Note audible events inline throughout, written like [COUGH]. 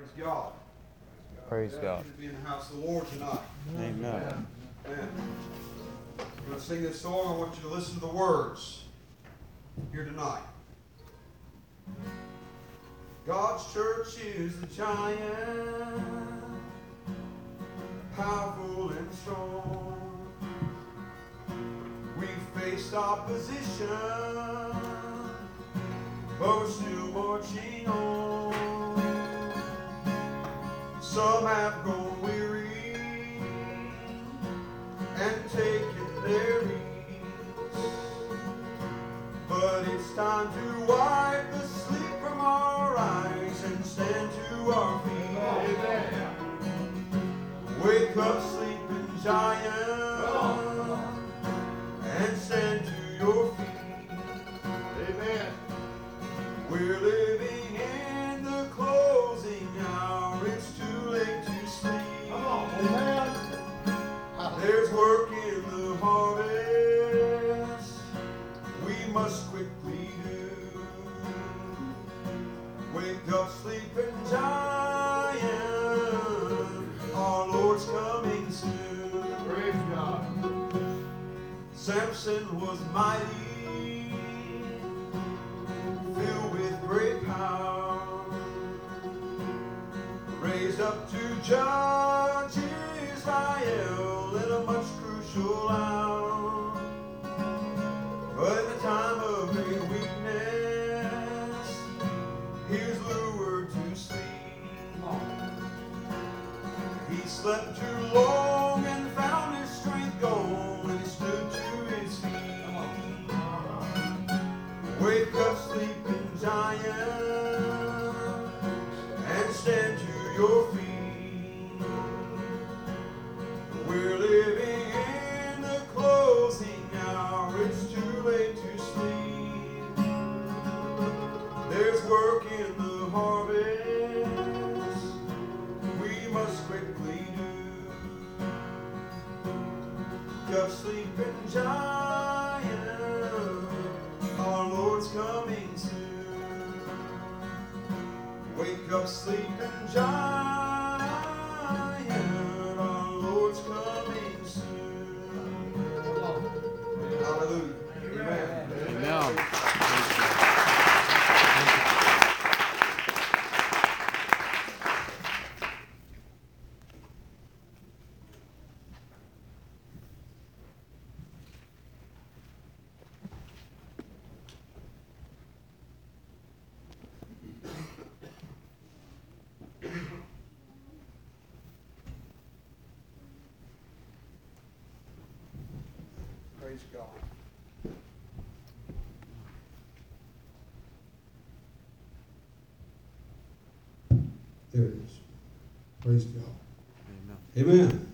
Praise God. Praise God. you To be in the house of the Lord tonight. Amen. Amen. I'm going to sing this song. I want you to listen to the words here tonight. God's church is a giant, powerful and strong. We faced opposition, but we're still marching on. Some have grown weary and taken their ease. But it's time to wipe the sleep from our eyes and stand to our feet. Amen. Wake up, sleeping giant, and stand to your feet. Amen. We're living Samson was mighty, filled with great power, raised up to judge work in the harvest we must quickly do. Just sleeping giant, our Lord's coming soon. Wake up, sleeping giant, Praise God. Amen. Amen.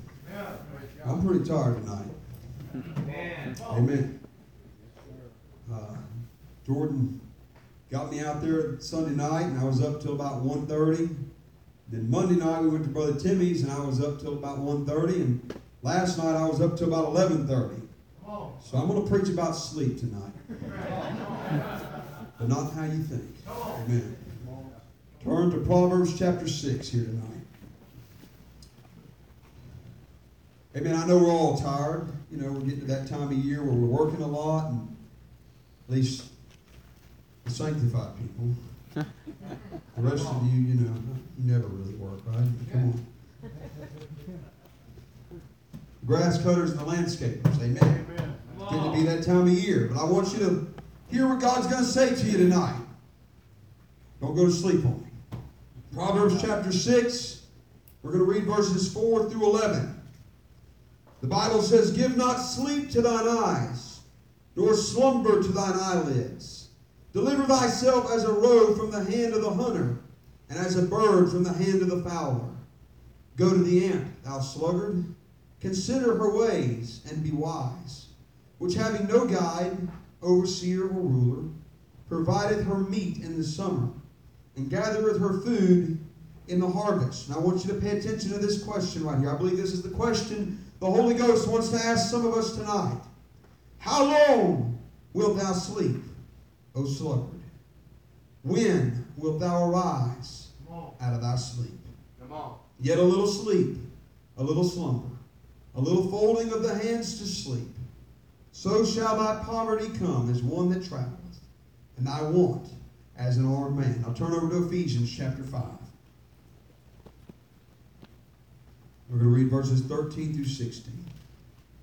I'm pretty tired tonight. Amen. Uh, Jordan got me out there Sunday night, and I was up till about 1.30. Then Monday night we went to Brother Timmy's, and I was up till about 1.30. And last night I was up till about 11.30. So I'm going to preach about sleep tonight, but not how you think. Amen. Turn to Proverbs chapter 6 here tonight. Amen. I know we're all tired. You know, we're getting to that time of year where we're working a lot, and at least the sanctified people. The rest of you, you know, you never really work, right? Come on. Grass cutters and the landscapers. Amen. It's getting to be that time of year. But I want you to hear what God's going to say to you tonight. Don't go to sleep on me. Proverbs chapter 6, we're going to read verses 4 through 11. The Bible says, Give not sleep to thine eyes, nor slumber to thine eyelids. Deliver thyself as a roe from the hand of the hunter, and as a bird from the hand of the fowler. Go to the ant, thou sluggard. Consider her ways, and be wise. Which having no guide, overseer, or ruler, provideth her meat in the summer, and gathereth her food in the harvest. Now I want you to pay attention to this question right here. I believe this is the question the Holy Ghost wants to ask some of us tonight. How long wilt thou sleep, O sluggard? When wilt thou arise out of thy sleep. Come on. Yet a little sleep, a little slumber, a little folding of the hands to sleep. So shall thy poverty come as one that traveleth, and thy want as an armed man. I'll turn over to Ephesians chapter 5. We're going to read verses 13 through 16.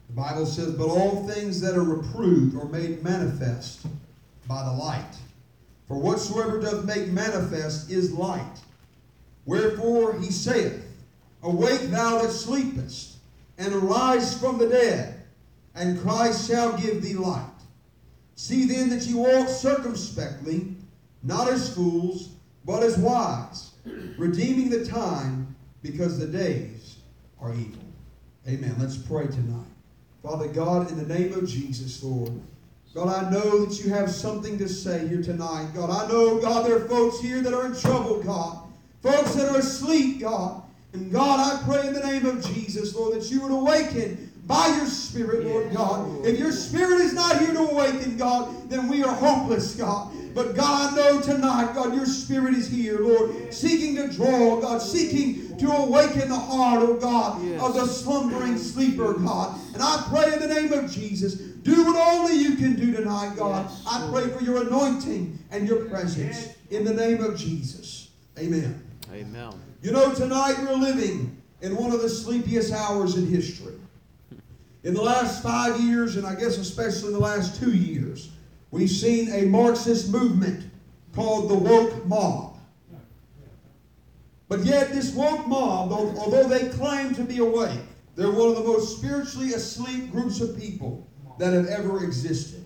The Bible says, But all things that are reproved are made manifest by the light. For whatsoever doth make manifest is light. Wherefore he saith, Awake thou that sleepest, and arise from the dead, and Christ shall give thee light. See then that ye walk circumspectly, not as fools, but as wise, redeeming the time, because the days are evil. Amen. Let's pray tonight. Father God, in the name of Jesus, Lord, God, I know that you have something to say here tonight. God, I know, God, there are folks here that are in trouble, God. Folks that are asleep, God. And God, I pray in the name of Jesus, Lord, that you would awaken by your Spirit, Lord God. If your Spirit is not here to awaken, God, then we are hopeless, God. But God, I know tonight, God, your Spirit is here, Lord, seeking to draw, God, seeking to awaken the heart, oh God, of the slumbering sleeper, God. And I pray in the name of Jesus, do what only you can do tonight, God. I pray for your anointing and your presence in the name of Jesus. Amen. Amen. You know, tonight we're living in one of the sleepiest hours in history. In the last five years, and I guess especially in the last two years, we've seen a Marxist movement called the woke mob. But yet, this woke mob, although they claim to be awake, they're one of the most spiritually asleep groups of people that have ever existed.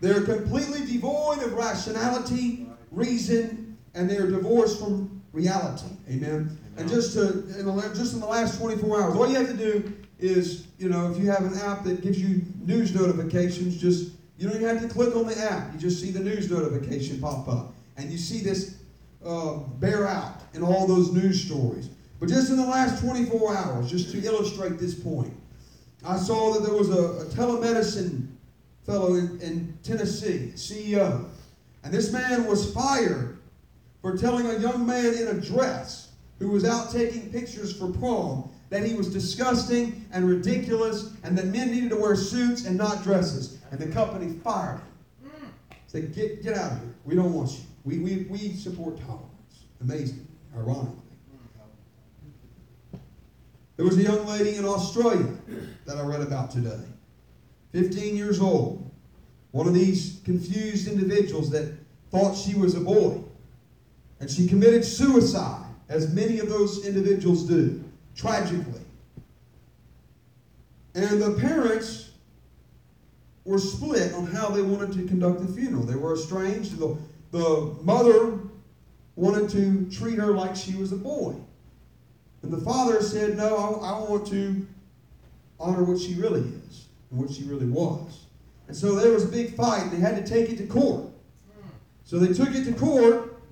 They're completely devoid of rationality, reason, and they're divorced from reality. Amen. And just to in the, just in the last 24 hours, all you have to do is, you know, if you have an app that gives you news notifications, just you don't even have to click on the app. You just see the news notification pop up, and you see this uh, bear out in all those news stories. But just in the last 24 hours, just to illustrate this point, I saw that there was a, a telemedicine fellow in, in Tennessee, CEO, and this man was fired for telling a young man in a dress who was out taking pictures for prom that he was disgusting and ridiculous and that men needed to wear suits and not dresses. And the company fired him. Said, get, get out of here. We don't want you. We, we, we support tolerance. Amazing, ironically. There was a young lady in Australia that I read about today. 15 years old. One of these confused individuals that thought she was a boy. And she committed suicide, as many of those individuals do, tragically. And the parents were split on how they wanted to conduct the funeral. They were estranged. The, the mother wanted to treat her like she was a boy. And the father said, No, I, I want to honor what she really is and what she really was. And so there was a big fight, they had to take it to court. So they took it to court,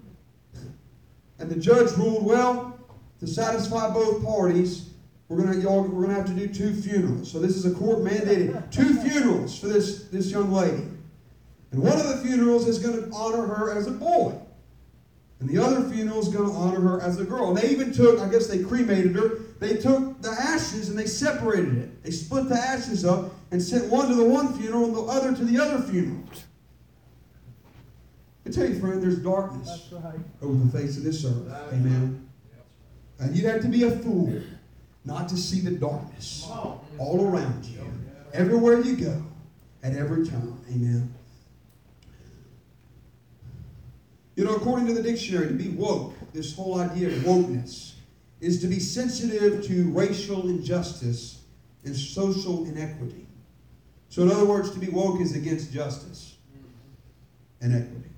and the judge ruled, well, to satisfy both parties, we're gonna y'all we're gonna have to do two funerals. So this is a court mandated two [LAUGHS] funerals for this this young lady. And one of the funerals is going to honor her as a boy. And the other funeral is going to honor her as a girl. And they even took, I guess they cremated her, they took the ashes and they separated it. They split the ashes up and sent one to the one funeral and the other to the other funeral. I tell you, friend, there's darkness right. over the face of this earth. Amen. And you'd have to be a fool not to see the darkness all around you, everywhere you go, at every time. Amen. You know, according to the dictionary, to be woke, this whole idea of wokeness, is to be sensitive to racial injustice and social inequity. So, in other words, to be woke is against justice and equity.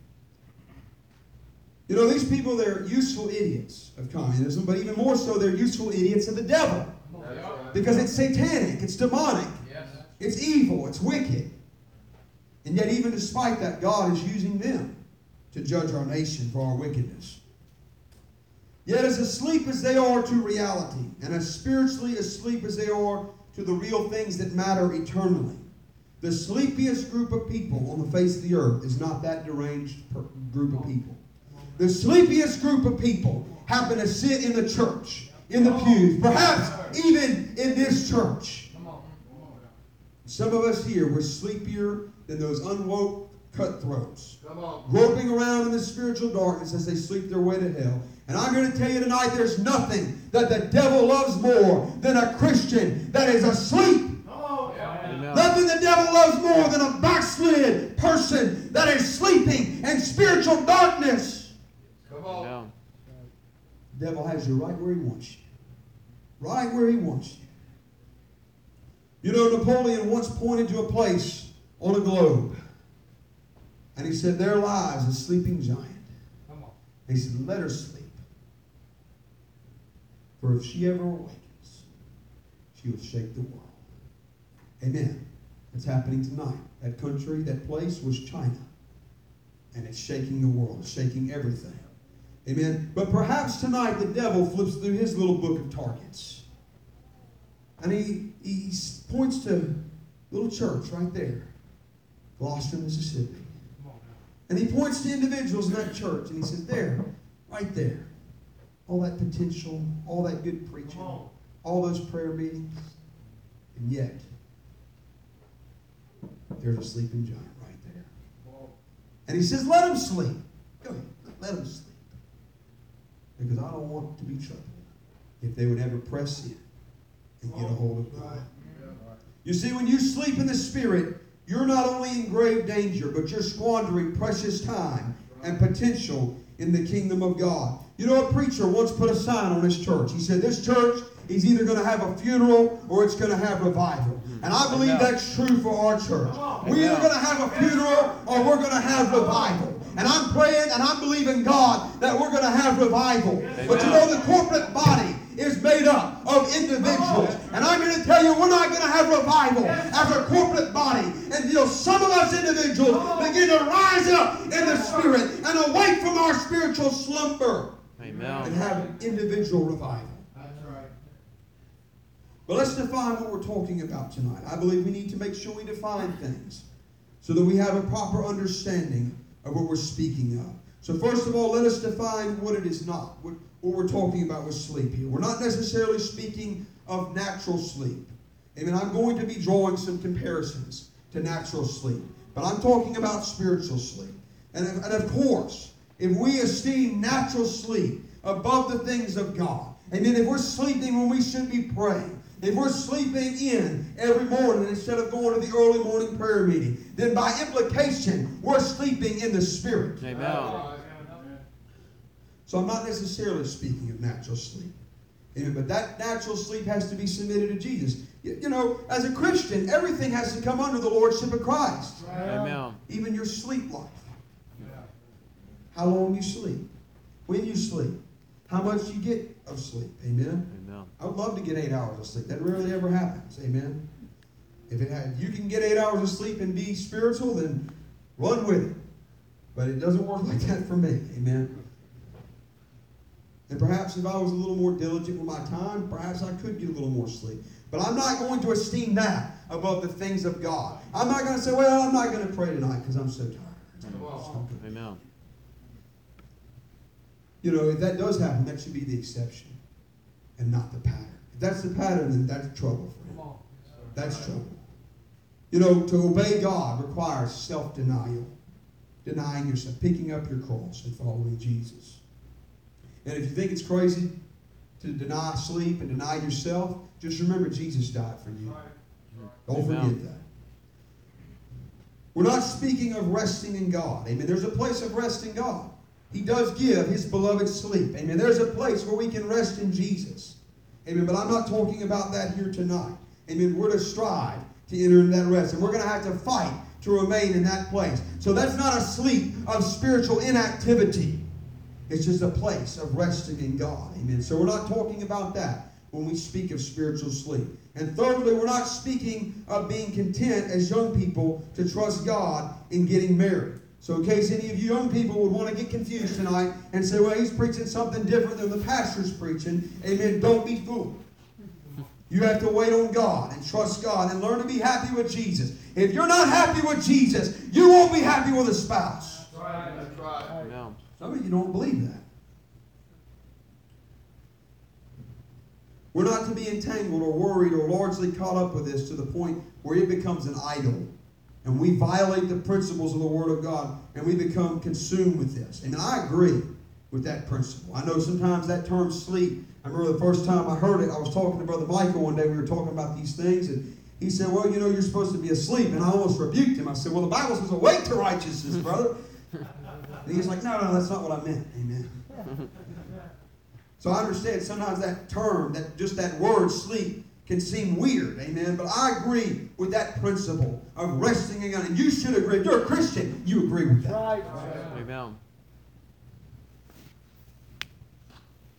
You know, these people, they're useful idiots of communism, but even more so, they're useful idiots of the devil. Because it's satanic, it's demonic, it's evil, it's wicked. And yet, even despite that, God is using them to judge our nation for our wickedness. Yet, as asleep as they are to reality, and as spiritually asleep as they are to the real things that matter eternally, the sleepiest group of people on the face of the earth is not that deranged per- group of people. The sleepiest group of people happen to sit in the church, in the pews, perhaps even in this church. Some of us here, we're sleepier than those unwoke cutthroats, groping around in the spiritual darkness as they sleep their way to hell. And I'm going to tell you tonight there's nothing that the devil loves more than a Christian that is asleep. Oh, nothing the devil loves more than a backslid person that is sleeping in spiritual darkness. Amen. The devil has you right where he wants you. Right where he wants you. You know, Napoleon once pointed to a place on a globe. And he said, There lies a sleeping giant. He said, Let her sleep. For if she ever awakens, she will shake the world. Amen. It's happening tonight. That country, that place was China. And it's shaking the world, it's shaking everything. Amen. But perhaps tonight the devil flips through his little book of targets. And he, he points to little church right there, Gloster, Mississippi. And he points to individuals in that church and he says, There, right there. All that potential, all that good preaching, all those prayer meetings. And yet, there's a sleeping giant right there. And he says, Let him sleep. Go ahead, let him sleep. Because I don't want to be troubled if they would ever press in and get a hold of God. You see, when you sleep in the Spirit, you're not only in grave danger, but you're squandering precious time and potential in the kingdom of God. You know, a preacher once put a sign on his church. He said, This church is either going to have a funeral or it's going to have revival. And I believe that's true for our church. We're either going to have a funeral or we're going to have revival. And I'm praying and I'm believing God that we're going to have revival. But you know, the corporate body is made up of individuals. And I'm going to tell you, we're not going to have revival as a corporate body until some of us individuals begin to rise up in the spirit and awake from our spiritual slumber and Amen. have individual revival. That's right. But let's define what we're talking about tonight. I believe we need to make sure we define things so that we have a proper understanding of what we're speaking of. So, first of all, let us define what it is not, what, what we're talking about with sleep here. We're not necessarily speaking of natural sleep. Amen. I'm going to be drawing some comparisons to natural sleep, but I'm talking about spiritual sleep. And, and of course, if we esteem natural sleep above the things of God, amen, if we're sleeping when we should be praying, if we're sleeping in every morning instead of going to the early morning prayer meeting, then by implication, we're sleeping in the Spirit. Amen. So I'm not necessarily speaking of natural sleep. Amen. But that natural sleep has to be submitted to Jesus. You, you know, as a Christian, everything has to come under the Lordship of Christ, Amen. even your sleep life. How long you sleep, when you sleep, how much you get of sleep. Amen. Amen. I would love to get eight hours of sleep. That rarely ever happens. Amen. If it had, you can get eight hours of sleep and be spiritual, then run with it. But it doesn't work [LAUGHS] like that for me. Amen. And perhaps if I was a little more diligent with my time, perhaps I could get a little more sleep. But I'm not going to esteem that above the things of God. I'm not going to say, well, I'm not going to pray tonight because I'm so tired. It's not good. Amen. You know, if that does happen, that should be the exception and not the pattern. If that's the pattern, then that's trouble for him. That's trouble. You know, to obey God requires self denial, denying yourself, picking up your cross and following Jesus. And if you think it's crazy to deny sleep and deny yourself, just remember Jesus died for you. Don't forget that. We're not speaking of resting in God. Amen. There's a place of rest in God. He does give his beloved sleep. Amen. There's a place where we can rest in Jesus. Amen. But I'm not talking about that here tonight. Amen. We're to strive to enter into that rest. And we're going to have to fight to remain in that place. So that's not a sleep of spiritual inactivity. It's just a place of resting in God. Amen. So we're not talking about that when we speak of spiritual sleep. And thirdly, we're not speaking of being content as young people to trust God in getting married. So, in case any of you young people would want to get confused tonight and say, well, he's preaching something different than the pastor's preaching, amen, don't be fooled. You have to wait on God and trust God and learn to be happy with Jesus. If you're not happy with Jesus, you won't be happy with a spouse. Amen. Some of you don't believe that. We're not to be entangled or worried or largely caught up with this to the point where it becomes an idol. And we violate the principles of the Word of God and we become consumed with this. And I agree with that principle. I know sometimes that term sleep, I remember the first time I heard it, I was talking to Brother Michael one day, we were talking about these things, and he said, Well, you know, you're supposed to be asleep. And I almost rebuked him. I said, Well, the Bible says awake to righteousness, brother. and he's like, No, no, that's not what I meant. Amen. So I understand sometimes that term, that just that word sleep, can seem weird, amen. But I agree with that principle of resting in God. And you should agree. If you're a Christian, you agree with that. Right. Amen.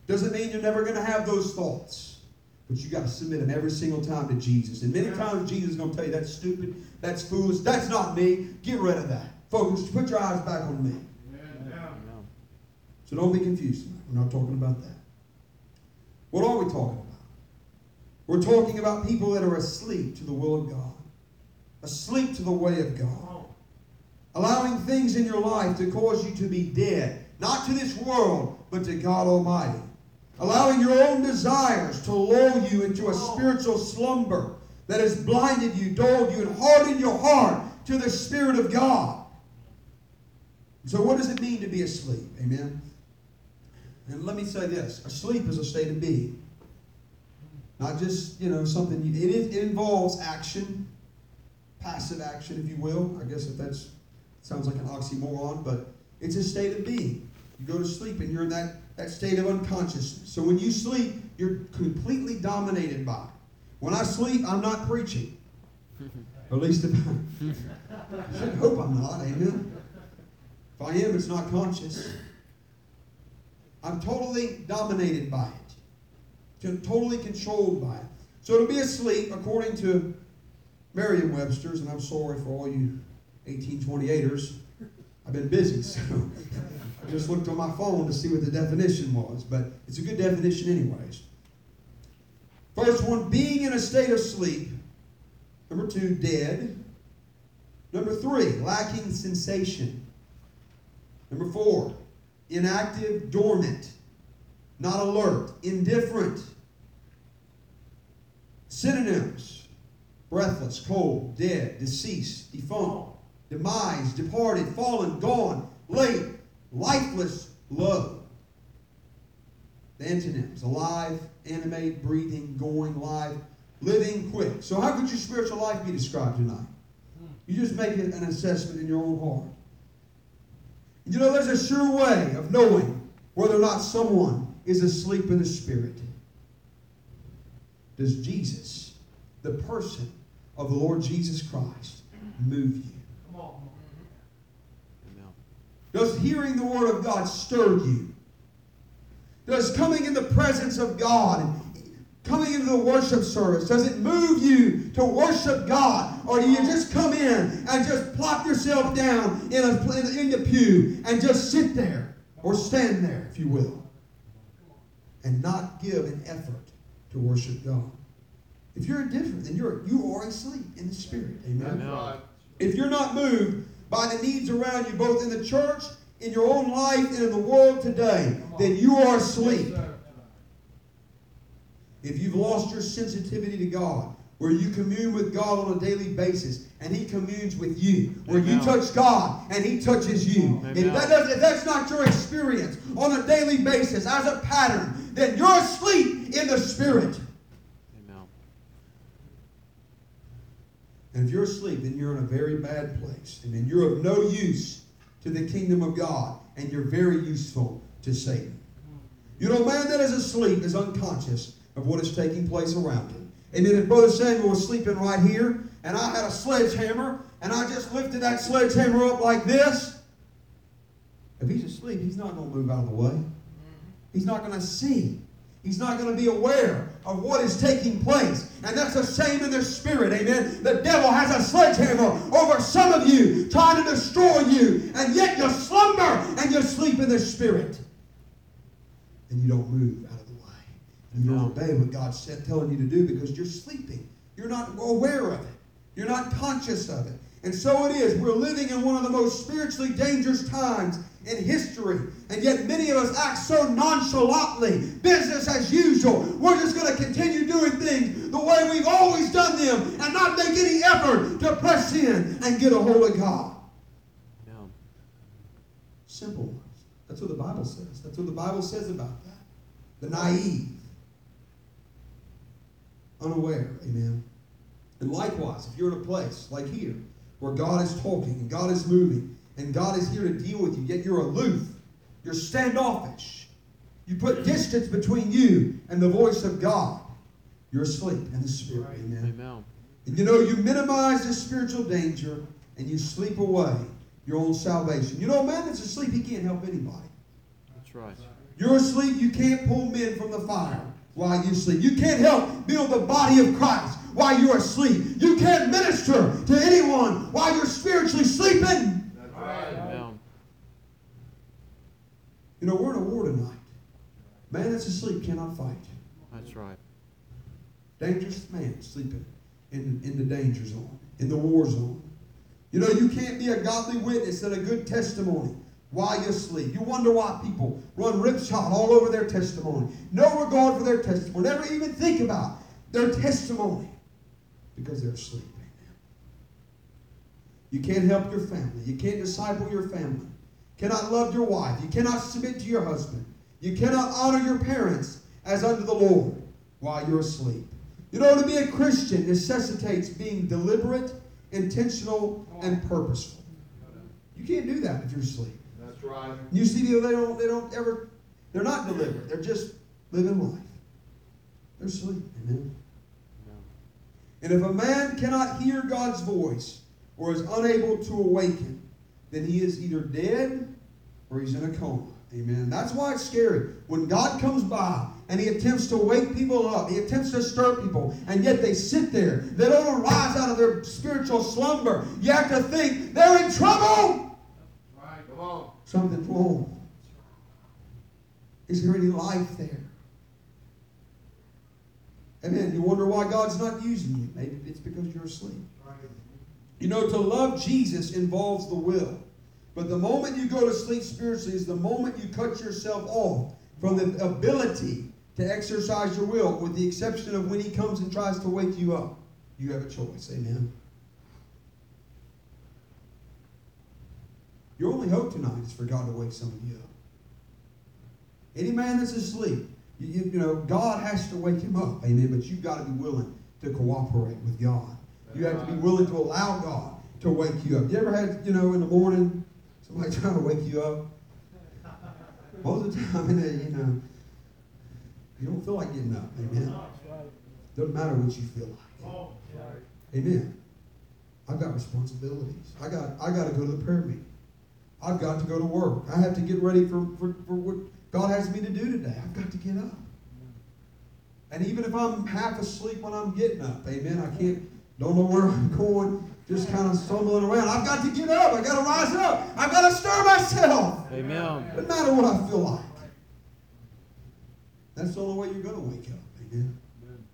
Doesn't mean you're never going to have those thoughts. But you got to submit them every single time to Jesus. And many times Jesus is going to tell you, that's stupid, that's foolish, that's not me. Get rid of that. Focus, put your eyes back on me. Amen. So don't be confused. We're not talking about that. What are we talking about? We're talking about people that are asleep to the will of God, asleep to the way of God, allowing things in your life to cause you to be dead, not to this world, but to God Almighty. Allowing your own desires to lull you into a spiritual slumber that has blinded you, dulled you, and hardened your heart to the Spirit of God. So, what does it mean to be asleep? Amen. And let me say this asleep is a state of being. Not just, you know, something, you, it, is, it involves action, passive action, if you will. I guess if that's, sounds like an oxymoron, but it's a state of being. You go to sleep and you're in that, that state of unconsciousness. So when you sleep, you're completely dominated by it. When I sleep, I'm not preaching. [LAUGHS] At least if I, I hope I'm not, amen. If I am, it's not conscious. I'm totally dominated by it, totally controlled by it. So to be asleep, according to Merriam Webster's, and I'm sorry for all you 1828ers, I've been busy, so [LAUGHS] I just looked on my phone to see what the definition was, but it's a good definition, anyways. First one, being in a state of sleep. Number two, dead. Number three, lacking sensation. Number four, inactive, dormant, not alert, indifferent. Synonyms breathless, cold, dead, deceased, defunct, demise, departed, fallen, gone, late, lifeless, low. The antonyms alive, animate, breathing, going, live, living, quick. So, how could your spiritual life be described tonight? You just make an assessment in your own heart. You know, there's a sure way of knowing whether or not someone is asleep in the spirit. Does Jesus, the person of the Lord Jesus Christ, move you? Amen. Does hearing the Word of God stir you? Does coming in the presence of God, coming into the worship service, does it move you to worship God? Or do you just come in and just plop yourself down in, a, in the pew and just sit there or stand there, if you will, and not give an effort to worship God? If you're indifferent, then you're, you are asleep in the Spirit. Amen. Amen. If you're not moved by the needs around you, both in the church, in your own life, and in the world today, then you are asleep. If you've lost your sensitivity to God, where you commune with God on a daily basis, and He communes with you, where you touch God and He touches you. If, that does, if that's not your experience on a daily basis as a pattern, then you're asleep in the Spirit. Amen. And if you're asleep, then you're in a very bad place. And then you're of no use to the kingdom of God, and you're very useful to Satan. You know, a man that is asleep is unconscious of what is taking place around him. Then if Brother Samuel was sleeping right here, and I had a sledgehammer, and I just lifted that sledgehammer up like this, if he's asleep, he's not going to move out of the way. He's not going to see. He's not going to be aware of what is taking place. And that's the same in the spirit, amen. The devil has a sledgehammer over some of you, trying to destroy you, and yet you slumber and you sleep in the spirit. And you don't move out of the way. And you don't obey what God's said, telling you to do because you're sleeping. You're not aware of it. You're not conscious of it. And so it is. We're living in one of the most spiritually dangerous times in history. And yet many of us act so nonchalantly, business as usual. We're just going to continue doing things the way we've always done them and not make any effort to press in and get a hold of God. No. Simple ones. That's what the Bible says. That's what the Bible says about that. The naive, unaware. Amen. And likewise, if you're in a place like here where God is talking and God is moving and God is here to deal with you, yet you're aloof, you're standoffish, you put distance between you and the voice of God, you're asleep in the Spirit. Amen. Amen. And you know, you minimize the spiritual danger and you sleep away your own salvation. You know, a man that's asleep, he can't help anybody. That's right. You're asleep, you can't pull men from the fire while you sleep. You can't help build the body of Christ while you're asleep. You can't minister to anyone while you're spiritually sleeping. Amen. You know, we're in a war tonight. Man that's asleep cannot fight. That's right. Dangerous man sleeping in, in the danger zone, in the war zone. You know, you can't be a godly witness and a good testimony while you sleep. You wonder why people run ripshod all over their testimony. No regard for their testimony. Never even think about their testimony because they're asleep. You can't help your family. You can't disciple your family. Cannot love your wife. You cannot submit to your husband. You cannot honor your parents as unto the Lord while you're asleep. You know, to be a Christian necessitates being deliberate, intentional, and purposeful. You can't do that if you're asleep. That's right. You see they don't, they don't ever, they're not deliberate. They're just living life. They're asleep. Amen. And if a man cannot hear God's voice or is unable to awaken, then he is either dead or he's in a coma. Amen. That's why it's scary. When God comes by and he attempts to wake people up, he attempts to stir people, and yet they sit there. They don't arise out of their spiritual slumber. You have to think they're in trouble. Right. Come on. Something's wrong. Is there any life there? Amen. You wonder why God's not using you. Maybe it's because you're asleep. Right. You know, to love Jesus involves the will. But the moment you go to sleep spiritually is the moment you cut yourself off from the ability to exercise your will, with the exception of when He comes and tries to wake you up. You have a choice. Amen. Your only hope tonight is for God to wake some of you up. Any man that's asleep, you, you, you know, God has to wake him up. Amen. But you've got to be willing to cooperate with God. You have to be willing to allow God to wake you up. You ever had, you know, in the morning, somebody [LAUGHS] trying to wake you up? Most of the time, [LAUGHS] you know, you don't feel like getting up. Amen. Doesn't matter what you feel like. Amen. I've got responsibilities. I got I got to go to the prayer meeting. I've got to go to work. I have to get ready for, for, for what God has me to do today. I've got to get up. And even if I'm half asleep when I'm getting up, amen, I can't, don't know where I'm going, just kind of stumbling around. I've got to get up. I've got to rise up. I've got to stir myself. Amen. Doesn't matter what I feel like. That's the only way you're going to wake up. Amen.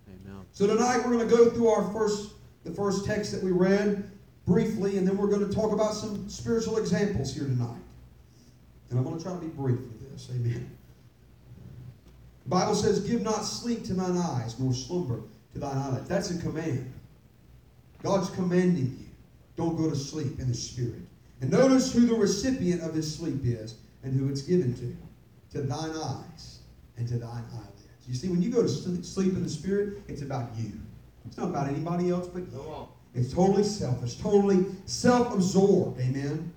Amen. So tonight we're going to go through our first, the first text that we read briefly, and then we're going to talk about some spiritual examples here tonight. And I'm going to try to be brief with this. Amen. The Bible says, "Give not sleep to thine eyes, nor slumber to thine eyelids." That's a command. God's commanding you. Don't go to sleep in the spirit. And notice who the recipient of this sleep is and who it's given to. To thine eyes and to thine eyelids. You see, when you go to sleep in the spirit, it's about you. It's not about anybody else but you. It's totally selfish, totally self-absorbed. Amen.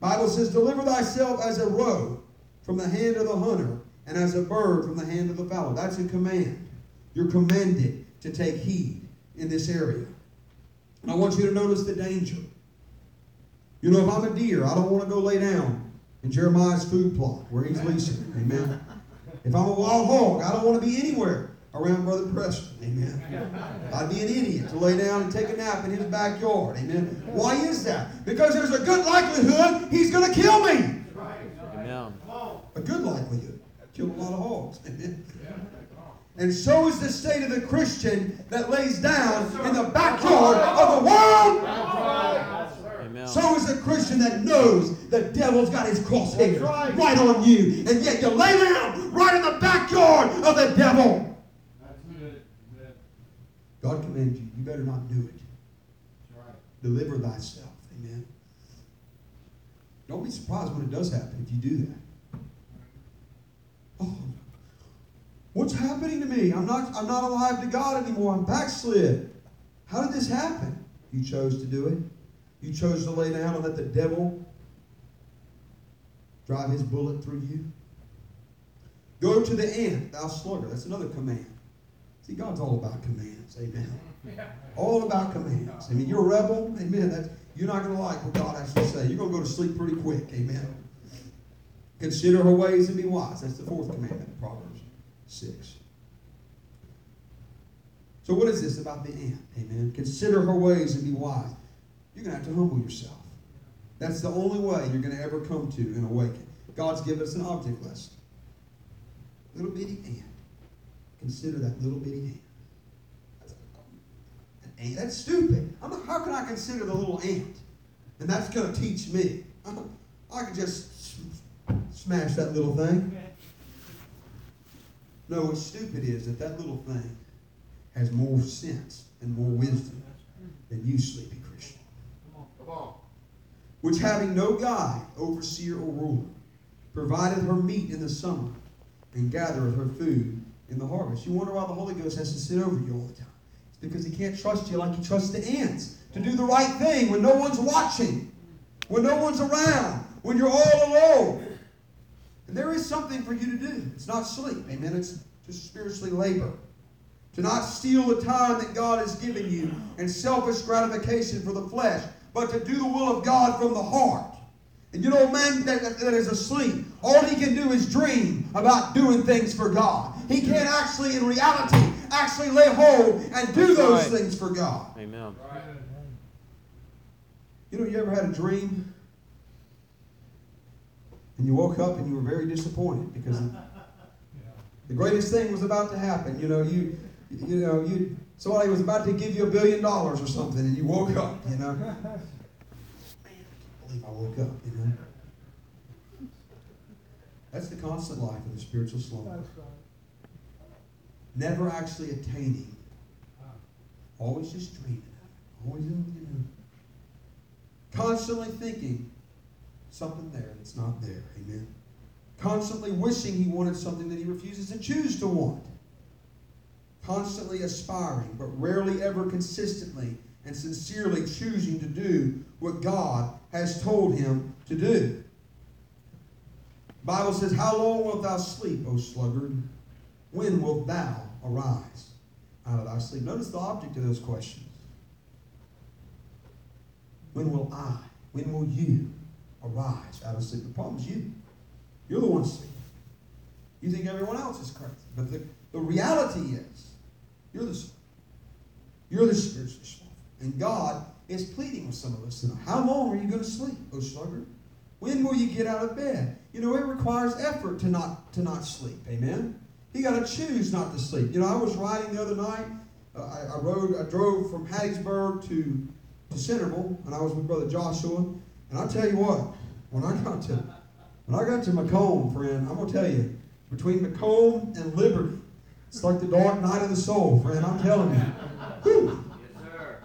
Bible says, "Deliver thyself as a roe from the hand of the hunter, and as a bird from the hand of the fowler." That's a command. You're commanded to take heed in this area. And I want you to notice the danger. You know, if I'm a deer, I don't want to go lay down in Jeremiah's food plot where he's leasing. Amen. If I'm a wild hog, I don't want to be anywhere around Brother Preston. Amen. I'd be an idiot to lay down and take a nap in his backyard. Amen. Why is that? Because there's a good likelihood he's going to kill me. Amen. A good likelihood. Kill a lot of hogs. Amen. And so is the state of the Christian that lays down in the backyard of the world. Amen. So is the Christian that knows the devil's got his crosshairs That's right. right on you. And yet you lay down right in the backyard of the devil. God commands you, you better not do it. Deliver thyself. Amen. Don't be surprised when it does happen if you do that. Oh, what's happening to me? I'm not, I'm not alive to God anymore. I'm backslid. How did this happen? You chose to do it. You chose to lay down and let the devil drive his bullet through you. Go to the end, thou sluggard. That's another command. See, God's all about commands. Amen. All about commands. I mean, you're a rebel. Amen. That's, you're not going to like what God has to say. You're going to go to sleep pretty quick. Amen. Consider her ways and be wise. That's the fourth commandment Proverbs 6. So, what is this about the ant? Amen. Consider her ways and be wise. You're going to have to humble yourself. That's the only way you're going to ever come to and awaken. God's given us an object lesson. Little bitty ant. Consider that little bitty ant. That's, an ant. That's stupid. I'm not, how can I consider the little ant? And that's going to teach me. [LAUGHS] I could just smash that little thing. No, what's stupid is that that little thing has more sense and more wisdom than you, sleepy Christian. Come on. Which having no guide, overseer, or ruler, provided her meat in the summer, and gathereth her food in the harvest. You wonder why the Holy Ghost has to sit over you all the time. It's because he can't trust you like he trusts the ants to do the right thing when no one's watching, when no one's around, when you're all alone. And there is something for you to do. It's not sleep, amen. It's to spiritually labor. To not steal the time that God has given you and selfish gratification for the flesh, but to do the will of God from the heart. And you know, a man that, that is asleep, all he can do is dream about doing things for God. He can't actually, in reality, actually lay hold and do those Right. things for God. Amen. You know, you ever had a dream and you woke up and you were very disappointed because [LAUGHS] the greatest thing was about to happen. You know, you you know, you somebody was about to give you a billion dollars or something and you woke up, you know. Man, I can't believe I woke up, you know. That's the constant life of the spiritual slumber. Never actually attaining. Always just dreaming. Always you know. Constantly thinking something there that's not there. Amen. Constantly wishing he wanted something that he refuses to choose to want. Constantly aspiring, but rarely ever consistently and sincerely choosing to do what God has told him to do. Bible says, How long wilt thou sleep, O sluggard? When wilt thou arise out of thy sleep? Notice the object of those questions. When will I, when will you arise out of sleep? The problem's you. You're the one sleeping. You think everyone else is crazy. But the, the reality is, you're the you're the spiritually slothful. And God is pleading with some of us tonight. How long are you going to sleep, O sluggard? When will you get out of bed? You know, it requires effort to not to not sleep. Amen. You got to choose not to sleep. You know, I was riding the other night. Uh, I, I rode. I drove from Hattiesburg to to Centerville, and I was with Brother Joshua. And I tell you what, when I got to when I got to McComb, friend, I'm gonna tell you, between McComb and Liberty, it's like the dark night of the soul, friend. I'm telling you. Whew.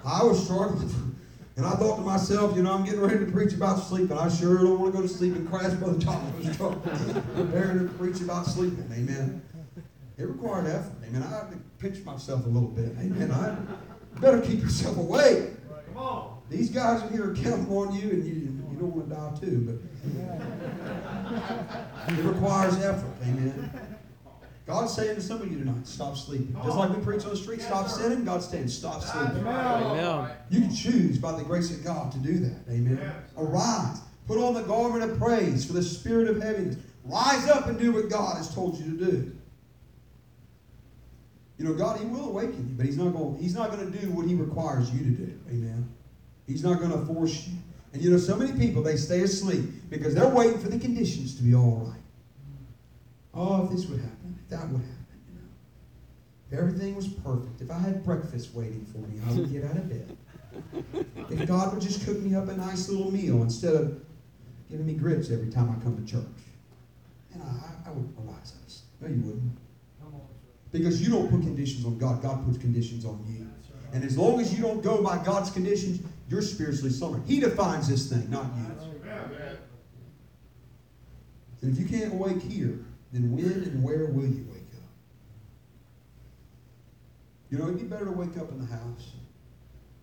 I was struggling. And I thought to myself, you know, I'm getting ready to preach about sleep, and I sure don't want to go to sleep and crash Brother Joshua's truck. Preparing to preach about sleeping. Amen. It required effort. Amen. I had to pinch myself a little bit. Amen. I better keep yourself awake. Come on. These guys are here counting on you, and you, you don't want to die too, but it requires effort. Amen. God's saying to some of you tonight, stop sleeping. Just like we preach on the street, stop sinning. God's saying, stop sleeping. Amen. You can choose by the grace of God to do that. Amen. Arise. Put on the garment of praise for the spirit of heaviness. Rise up and do what God has told you to do. You know, God, He will awaken you, but He's not going. He's not going to do what He requires you to do. Amen. He's not going to force you. And you know, so many people they stay asleep because they're waiting for the conditions to be all right. Oh, if this would happen, if that would happen, you know. If everything was perfect, if I had breakfast waiting for me, I would get out of bed. If God would just cook me up a nice little meal instead of giving me grits every time I come to church, and I, I would arise out of. No, you wouldn't. Because you don't put conditions on God, God puts conditions on you. And as long as you don't go by God's conditions, you're spiritually slumbering. He defines this thing, not you. And if you can't awake here, then when and where will you wake up? You know, it'd be better to wake up in the house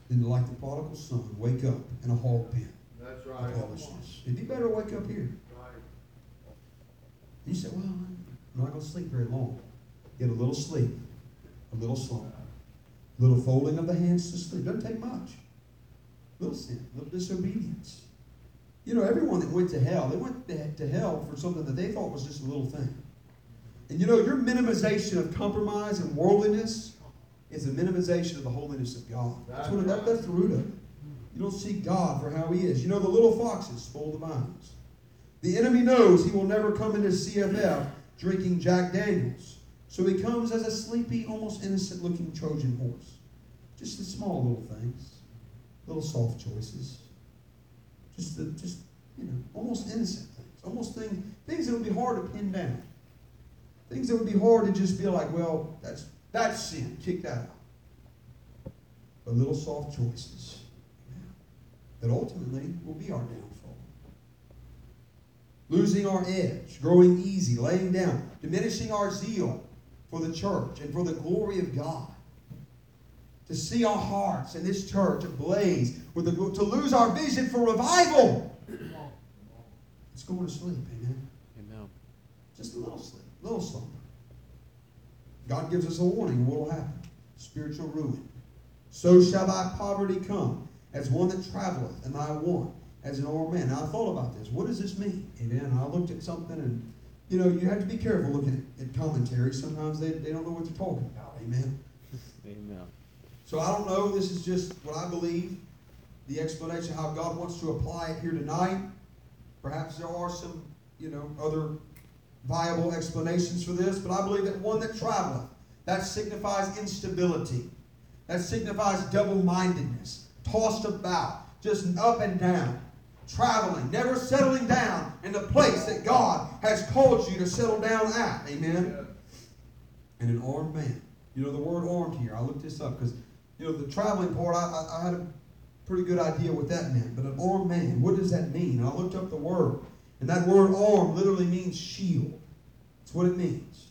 than to, like the prodigal son, wake up in a hog pen That's of right. helplessness. It'd be better to wake up here. Right. And You say, well, I'm not going to sleep very long. Get a little sleep, a little slumber, a little folding of the hands to sleep. Doesn't take much. Little sin, little disobedience. You know, everyone that went to hell, they went to hell for something that they thought was just a little thing. And you know, your minimization of compromise and worldliness is a minimization of the holiness of God. That's, what, that, that's the root of it. You don't see God for how He is. You know, the little foxes spoil the vines. The enemy knows he will never come into CFF drinking Jack Daniels. So he comes as a sleepy, almost innocent looking Trojan horse. Just the small little things, little soft choices. Just the, just, you know, almost innocent things. Almost things, things that would be hard to pin down. Things that would be hard to just be like, well, that's that's sin. Kick that out. But little soft choices that ultimately will be our downfall losing our edge, growing easy, laying down, diminishing our zeal for the church and for the glory of God. To see our hearts in this church ablaze, with the, to lose our vision for revival. It's going to sleep, amen. Amen. Just a little sleep, a little slumber. God gives us a warning. What will happen? Spiritual ruin. So shall thy poverty come, as one that traveleth, and thy want as an old man. Now I thought about this. What does this mean? Amen. I looked at something and you know, you have to be careful looking at, at commentaries. Sometimes they, they don't know what they're talking about. Amen. Amen. So I don't know. This is just what I believe. The explanation of how God wants to apply it here tonight. Perhaps there are some, you know, other viable explanations for this, but I believe that one that traveleth, that signifies instability. That signifies double-mindedness, tossed about, just up and down traveling, never settling down in the place that God has called you to settle down at. Amen. And an armed man. You know the word armed here. I looked this up because you know the traveling part. I, I, I, had a pretty good idea what that meant. But an armed man, what does that mean? And I looked up the word, and that word arm literally means shield. That's what it means.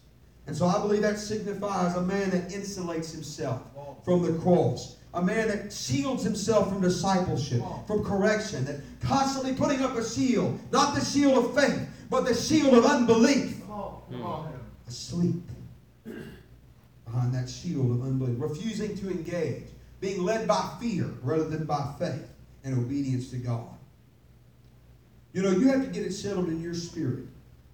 And so I believe that signifies a man that insulates himself from the cross a man that shields himself from discipleship, from correction, that constantly putting up a shield, not the shield of faith, but the shield of unbelief. Asleep behind that shield of unbelief, refusing to engage, being led by fear rather than by faith and obedience to God. You know, you have to get it settled in your spirit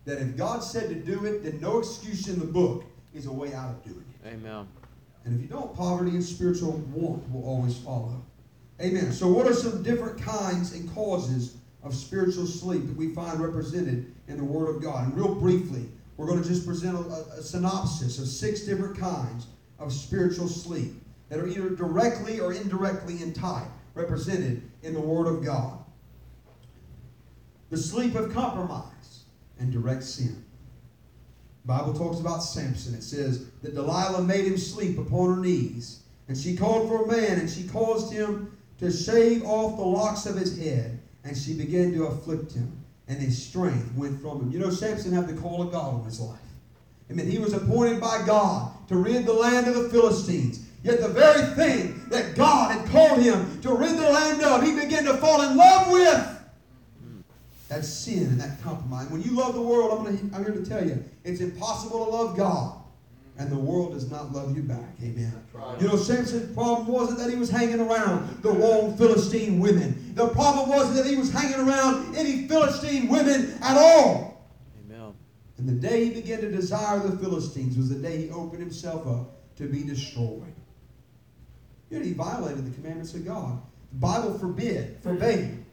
that if God said to do it, then no excuse in the book is a way out of doing it. Amen. And if you don't, poverty and spiritual want will always follow. Amen. So, what are some different kinds and causes of spiritual sleep that we find represented in the Word of God? And real briefly, we're going to just present a, a synopsis of six different kinds of spiritual sleep that are either directly or indirectly in type represented in the Word of God. The sleep of compromise and direct sin. The Bible talks about Samson. It says that Delilah made him sleep upon her knees, and she called for a man, and she caused him to shave off the locks of his head, and she began to afflict him, and his strength went from him. You know, Samson had the call of God on his life. I mean, he was appointed by God to rid the land of the Philistines. Yet the very thing that God had called him to rid the land of, he began to fall in love with. That's sin and that compromise. When you love the world, I'm, gonna, I'm here to tell you, it's impossible to love God. And the world does not love you back. Amen. You know, Samson's problem wasn't that he was hanging around the wrong Philistine women. The problem wasn't that he was hanging around any Philistine women at all. Amen. And the day he began to desire the Philistines was the day he opened himself up to be destroyed. Yet he violated the commandments of God. The Bible forbid, forbade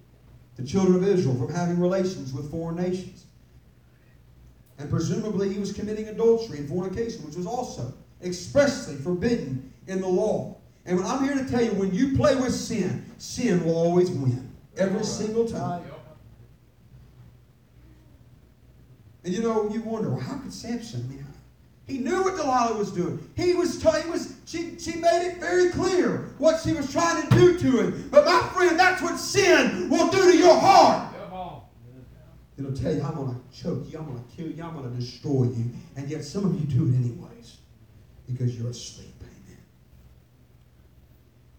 the children of Israel from having relations with foreign nations. And presumably he was committing adultery and fornication, which was also expressly forbidden in the law. And I'm here to tell you, when you play with sin, sin will always win. Every single time. And you know, you wonder, well, how could Samson, I mean, He knew what Delilah was doing. He was, t- he was she, she made it very clear what she was trying to do to him. But my friend, that's what sin will do to your heart. It'll tell you, I'm going to choke you, I'm going to kill you, I'm going to destroy you. And yet some of you do it anyways because you're asleep. Amen.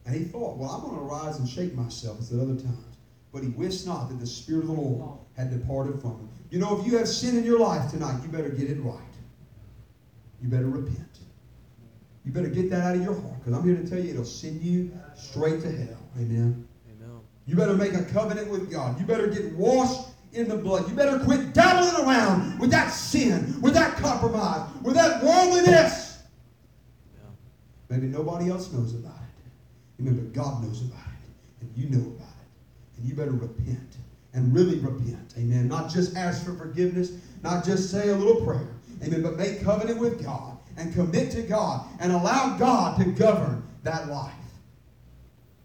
And he thought, well, I'm going to rise and shake myself as at other times. But he wist not that the Spirit of the Lord had departed from him. You know, if you have sin in your life tonight, you better get it right. You better repent. You better get that out of your heart because I'm here to tell you it'll send you straight to hell. Amen. Amen. You better make a covenant with God. You better get washed in the blood. You better quit dabbling around with that sin, with that compromise, with that worldliness. Maybe nobody else knows about it. But God knows about it. And you know about it. And you better repent. And really repent. Amen. Not just ask for forgiveness, not just say a little prayer. Amen. But make covenant with God and commit to God and allow God to govern that life.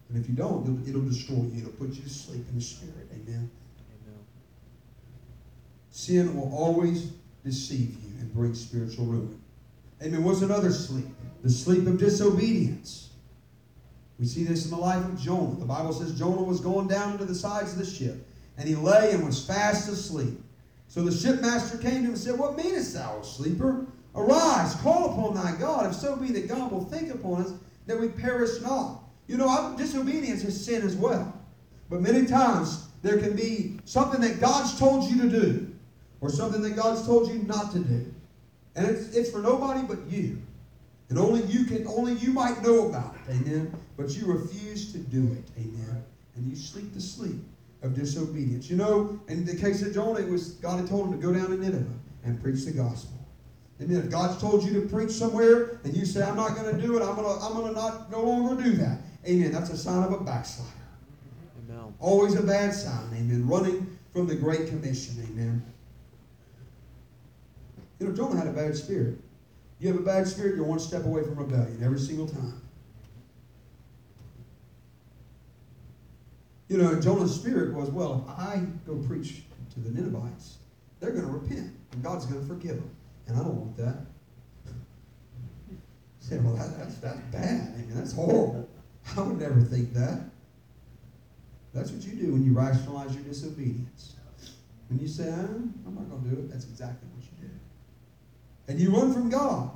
And if you don't, it'll, it'll destroy you. It'll put you to sleep in the spirit. Amen. Sin will always deceive you and bring spiritual ruin. Amen. What's another sleep? The sleep of disobedience. We see this in the life of Jonah. The Bible says Jonah was going down to the sides of the ship, and he lay and was fast asleep. So the shipmaster came to him and said, What meanest thou, O sleeper? Arise, call upon thy God, if so be that God will think upon us that we perish not. You know, disobedience is sin as well. But many times there can be something that God's told you to do, or something that God's told you not to do. And it's, it's for nobody but you. And only you can, only you might know about it. Amen. But you refuse to do it. Amen. And you sleep the sleep of disobedience. You know, in the case of Jonah, it was God had told him to go down to Nineveh and preach the gospel. Amen. If God's told you to preach somewhere and you say, I'm not going to do it, I'm going to I'm to not no longer do that. Amen. That's a sign of a backslider. Amen. Always a bad sign. Amen. Running from the Great Commission. Amen. You know, Jonah had a bad spirit. You have a bad spirit, you're one step away from rebellion every single time. You know, Jonah's spirit was, well, if I go preach to the Ninevites, they're going to repent, and God's going to forgive them. And I don't want that. [LAUGHS] You say, well, that, that's, that's bad. I mean, that's horrible. I would never think that. That's what you do when you rationalize your disobedience. When you say, I'm not going to do it, that's exactly what you do. And you run from God.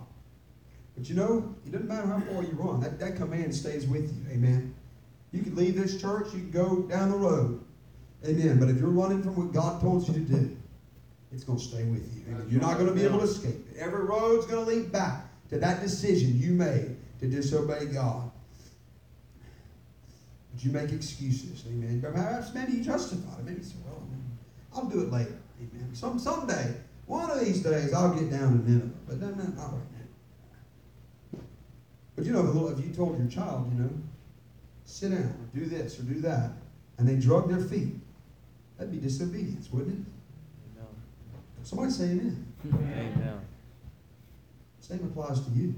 But you know, it doesn't matter how far you run, that, that command stays with you. Amen. You can leave this church, you can go down the road. Amen. But if you're running from what God told you to do, it's going to stay with you. Amen. You're not going to be able to escape it. Every road's going to lead back to that decision you made to disobey God. But you make excuses. Amen. Perhaps maybe you justify it. Maybe you say, well, I'll do it later. Amen. Some someday, one of these days, I'll get down to Nineveh. But no, no, not right now. But you know, if you told your child, you know, sit down or do this or do that, and they drug their feet, that'd be disobedience, wouldn't it? Amen. Somebody say amen. Amen. Same applies to you.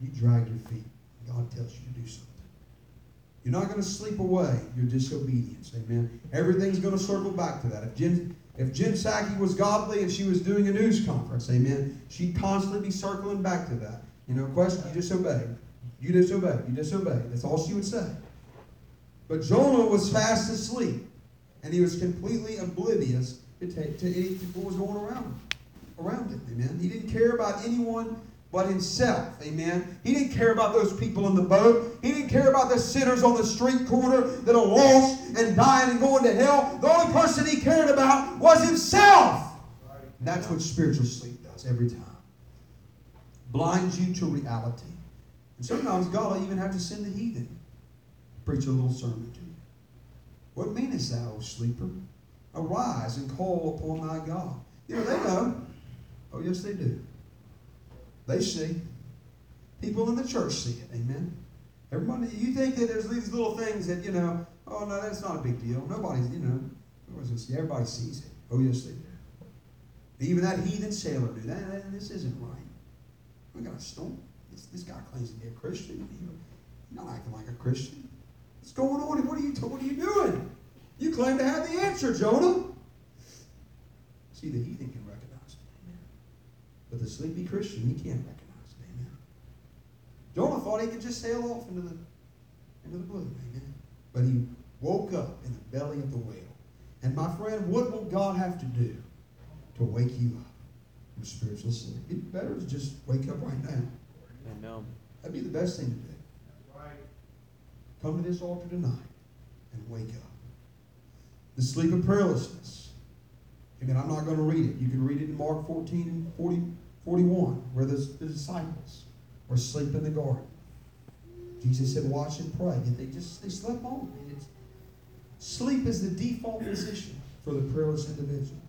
You drag your feet. God tells you to do something. You're not going to sleep away your disobedience. Amen. Everything's going to circle back to that. If Jen, if Jen Psaki was godly and she was doing a news conference, amen, she'd constantly be circling back to that. You know, question, you disobey. You disobey. You disobey. That's all she would say. But Jonah was fast asleep, and he was completely oblivious to, take, to any, what was going around around him. Amen. He didn't care about anyone but himself. Amen. He didn't care about those people in the boat. He didn't care about the sinners on the street corner that are lost and dying and going to hell. The only person he cared about was himself. And that's what spiritual sleep does every time. Blinds you to reality. And sometimes God will even have to send the heathen to preach a little sermon to you. What meanest thou, O sleeper? Arise and call upon thy God. You know, they know. Oh, yes, they do. They see. People in the church see it. Amen. Everybody, you think that there's these little things that, you know, oh, no, that's not a big deal. Nobody's, you know, everybody sees it. Oh, yes, they do. Even that heathen sailor knew that, that this isn't right. We got a storm. This, this guy claims to be a Christian. He's not acting like a Christian. What's going on? What are you, what are you doing? You claim to have the answer, Jonah. See, the heathen can recognize it. Amen. But the sleepy Christian, he can't recognize it. Amen. Jonah thought he could just sail off into the into the blue. Amen. But he woke up in the belly of the whale. And my friend, what will God have to do to wake you up from spiritual sleep? It'd better to just wake up right now. Amen. That'd be the best thing to do. Right. Come to this altar tonight and wake up. The sleep of prayerlessness. Amen. I'm not going to read it. You can read it in Mark 14 and 40, 41, where the, the disciples were asleep in the garden. Jesus said, watch and pray. Yet they just they slept on. It's, sleep is the default position for the prayerless individual.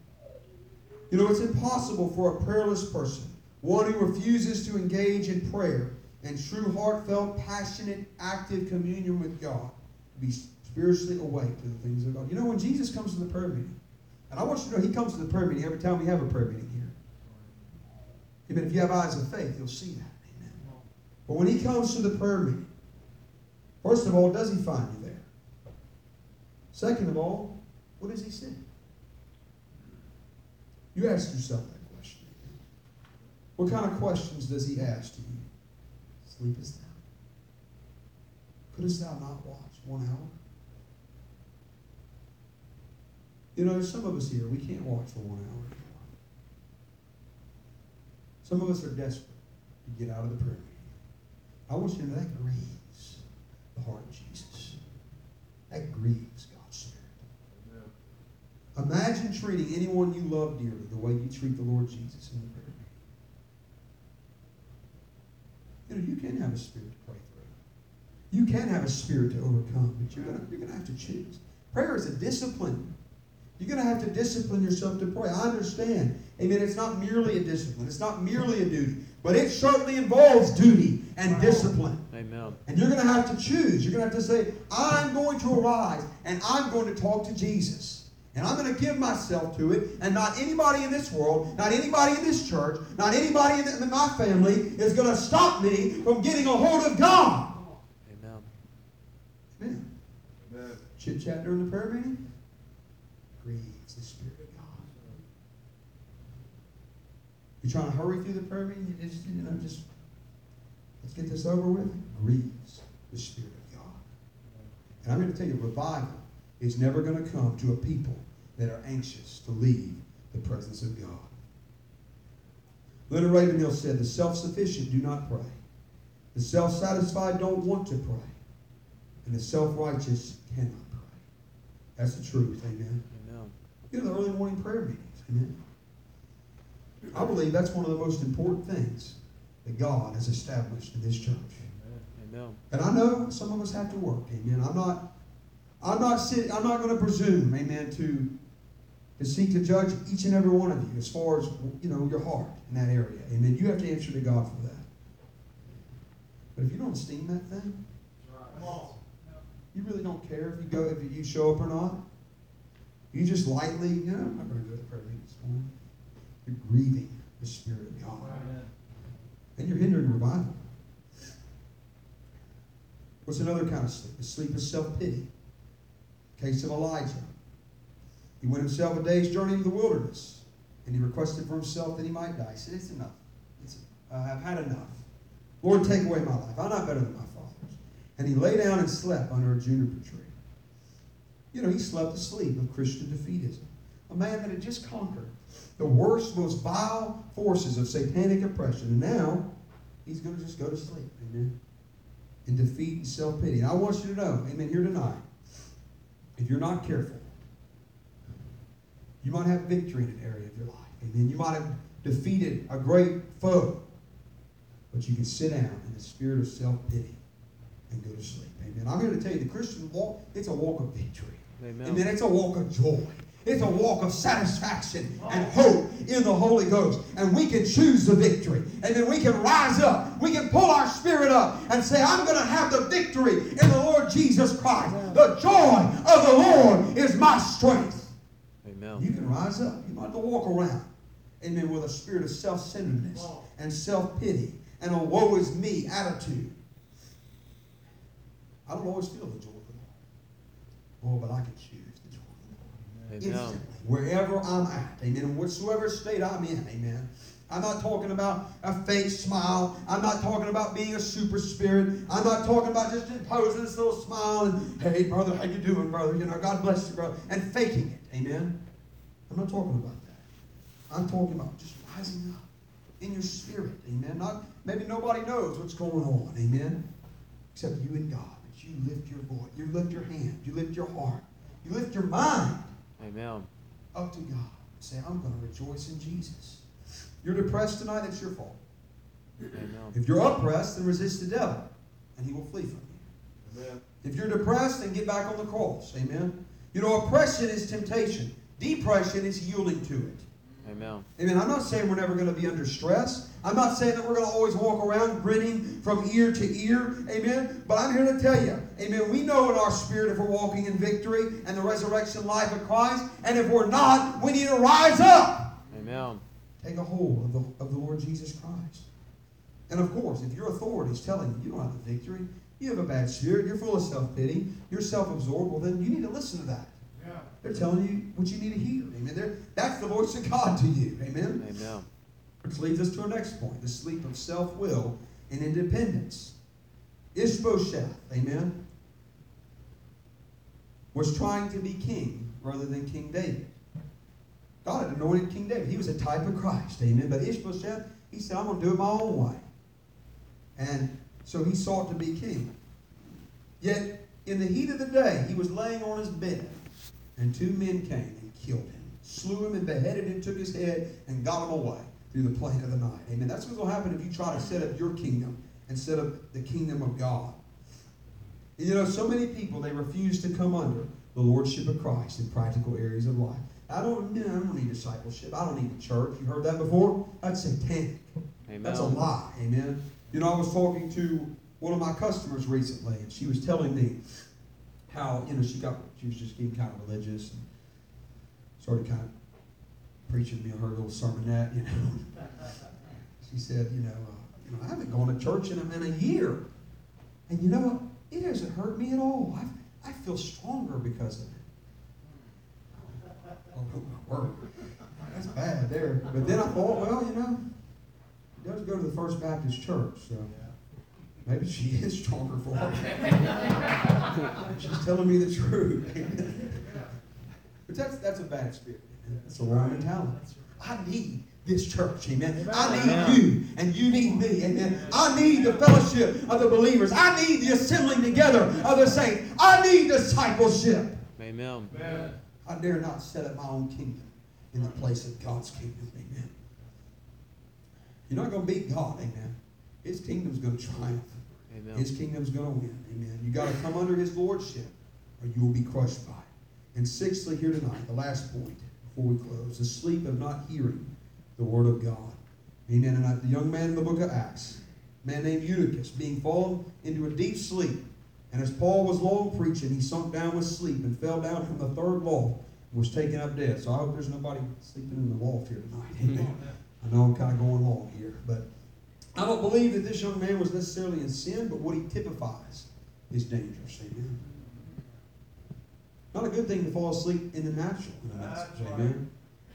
You know, it's impossible for a prayerless person, one who refuses to engage in prayer and true, heartfelt, passionate, active communion with God, to be spiritually awake to the things of God. You know, when Jesus comes to the prayer meeting, and I want you to know he comes to the prayer meeting every time we have a prayer meeting. Amen. If you have eyes of faith, you'll see that. Amen. But when he comes to the prayer meeting, first of all, does he find you there? Second of all, what does he say? You ask yourself that question. What kind of questions does he ask to you? Sleepest thou? Couldst thou not watch one hour? You know, there's some of us here, we can't watch for one hour. Some of us are desperate to get out of the prayer meeting. I want you to know that grieves the heart of Jesus. That grieves God's Spirit. Amen. Imagine treating anyone you love dearly the way you treat the Lord Jesus in the prayer meeting. You know, you can have a spirit to pray through. You can have a spirit to overcome, but you're gonna you're gonna have to choose. Prayer is a discipline. You're gonna have to discipline yourself to pray. I understand. Amen. It's not merely a discipline. It's not merely a duty, but it certainly involves duty and discipline. Amen. And you're going to have to choose. You're going to have to say, I'm going to arise and I'm going to talk to Jesus. And I'm going to give myself to it. And not anybody in this world, not anybody in this church, not anybody in, in my family is going to stop me from getting a hold of God. Amen. Amen. Amen. Chit chat during the prayer meeting grieves the Spirit of God. You're trying to hurry through the prayer meeting, you just, you know, just let's get this over with. Grieves the Spirit of God. And I'm going to tell you, revival is never going to come to a people that are anxious to leave the presence of God. Leonard Ravenhill said, The self sufficient do not pray, the self satisfied don't want to pray, and the self righteous cannot pray. That's the truth, amen. Amen. You know, the early morning prayer meetings, amen. I believe that's one of the most important things that God has established in this church. Amen. And I know some of us have to work, amen. I'm not, I'm not sitting, I'm not going to presume, amen, to, to seek to judge each and every one of you as far as, you know, your heart in that area, amen. You have to answer to God for that. But if you don't esteem that thing, Come you really don't care if you go, if you show up or not. You just lightly, you know, I'm not going to go to prayer meeting this morning. You're grieving the Spirit of God. Amen. And you're hindering revival. What's another kind of sleep? The sleep of self-pity. Case of Elijah. He went himself a day's journey into the wilderness, and he requested for himself that he might die. He said, It's enough. It's, uh, I've had enough. Lord, take away my life. I'm not better than my fathers. And he lay down and slept under a juniper tree. You know, he slept the sleep of Christian defeatism. A man that had just conquered the worst, most vile forces of satanic oppression. And now he's going to just go to sleep. Amen. In defeat and self pity. And I want you to know, amen, here tonight, if you're not careful, you might have victory in an area of your life. Amen. You might have defeated a great foe. But you can sit down in the spirit of self pity and go to sleep. Amen. I'm here to tell you the Christian walk, it's a walk of victory. Amen. Amen. It's a walk of joy. It's a walk of satisfaction and hope in the Holy Ghost. And we can choose the victory. And then we can rise up. We can pull our spirit up and say, I'm going to have the victory in the Lord Jesus Christ. The joy of the Lord is my strength. Amen. You can rise up. You don't have to walk around. Amen. With a spirit of self centeredness and self pity and a woe is me attitude. I don't always feel the joy of the Lord. Oh, but I can choose the joy of the Lord Amen. instantly, wherever I'm at, amen, in whatsoever state I'm in, amen. I'm not talking about a fake smile. I'm not talking about being a super spirit. I'm not talking about just imposing this little smile and, hey, brother, how you doing, brother? You know, God bless you, brother. And faking it. Amen? I'm not talking about that. I'm talking about just rising up in your spirit. Amen? Not Maybe nobody knows what's going on. Amen? Except you and God. But you lift your voice. You lift your hand. You lift your heart. You lift your mind Amen. up to God. Say, I'm going to rejoice in Jesus. You're depressed tonight, it's your fault. Amen. If you're oppressed, then resist the devil, and he will flee from you. Amen. If you're depressed, then get back on the cross. Amen. You know, oppression is temptation. Depression is yielding to it. Amen. Amen. I'm not saying we're never going to be under stress. I'm not saying that we're going to always walk around grinning from ear to ear. Amen. But I'm here to tell you, amen, we know in our spirit if we're walking in victory and the resurrection life of Christ. And if we're not, we need to rise up. Amen. Take a hold of the, of the Lord Jesus Christ. And of course, if your authority is telling you you don't have the victory, you have a bad spirit, you're full of self pity, you're self absorbed, well, then you need to listen to that. They're telling you what you need to hear. Amen. They're, that's the voice of God to you. Amen. Amen. Which leads us to our next point the sleep of self will and independence. Ishbosheth, amen, was trying to be king rather than King David. God had anointed King David. He was a type of Christ, amen. But Ishbosheth, he said, I'm going to do it my own way. And so he sought to be king. Yet, in the heat of the day, he was laying on his bed, and two men came and killed him, slew him and beheaded him, took his head, and got him away through the plain of the night. Amen. That's what's going to happen if you try to set up your kingdom instead of the kingdom of God. And you know, so many people, they refuse to come under the lordship of Christ in practical areas of life. I don't, I don't need discipleship. I don't need a church. You heard that before? That's satanic. Amen. That's a lie. Amen. You know, I was talking to one of my customers recently, and she was telling me how, you know, she got, she was just getting kind of religious and started kind of preaching me her little sermonette, you know. [LAUGHS] she said, you know, uh, you know, I haven't gone to church in a, in a year. And you know what? It hasn't hurt me at all. I, I feel stronger because of it. Oh, my word. That's bad there. But then I thought, well, you know, she does go to the First Baptist Church, so maybe she is stronger for it. [LAUGHS] She's telling me the truth. but that's that's a bad spirit. That's a wrong mentality. I need this church, amen. I need Amen. you, and you need me, amen. I need the fellowship of the believers. I need the assembling together of the saints. I need discipleship. Amen. Amen. I dare not set up my own kingdom in the place of God's kingdom. Amen. You're not going to beat God. Amen. His kingdom's going to triumph. Amen. His kingdom's going to win. Amen. You got to come under His lordship, or you will be crushed by it. And sixthly, here tonight, the last point before we close: the sleep of not hearing the word of God. Amen. And I- the young man in the book of Acts, a man named Eutychus, being fallen into a deep sleep. And as Paul was long preaching, he sunk down with sleep and fell down from the third loft and was taken up dead. So I hope there's nobody sleeping in the loft here tonight. [LAUGHS] Amen. I know I'm kind of going long here, but I don't believe that this young man was necessarily in sin, but what he typifies is dangerous. Amen. Not a good thing to fall asleep in the natural. In a message, That's right. amen.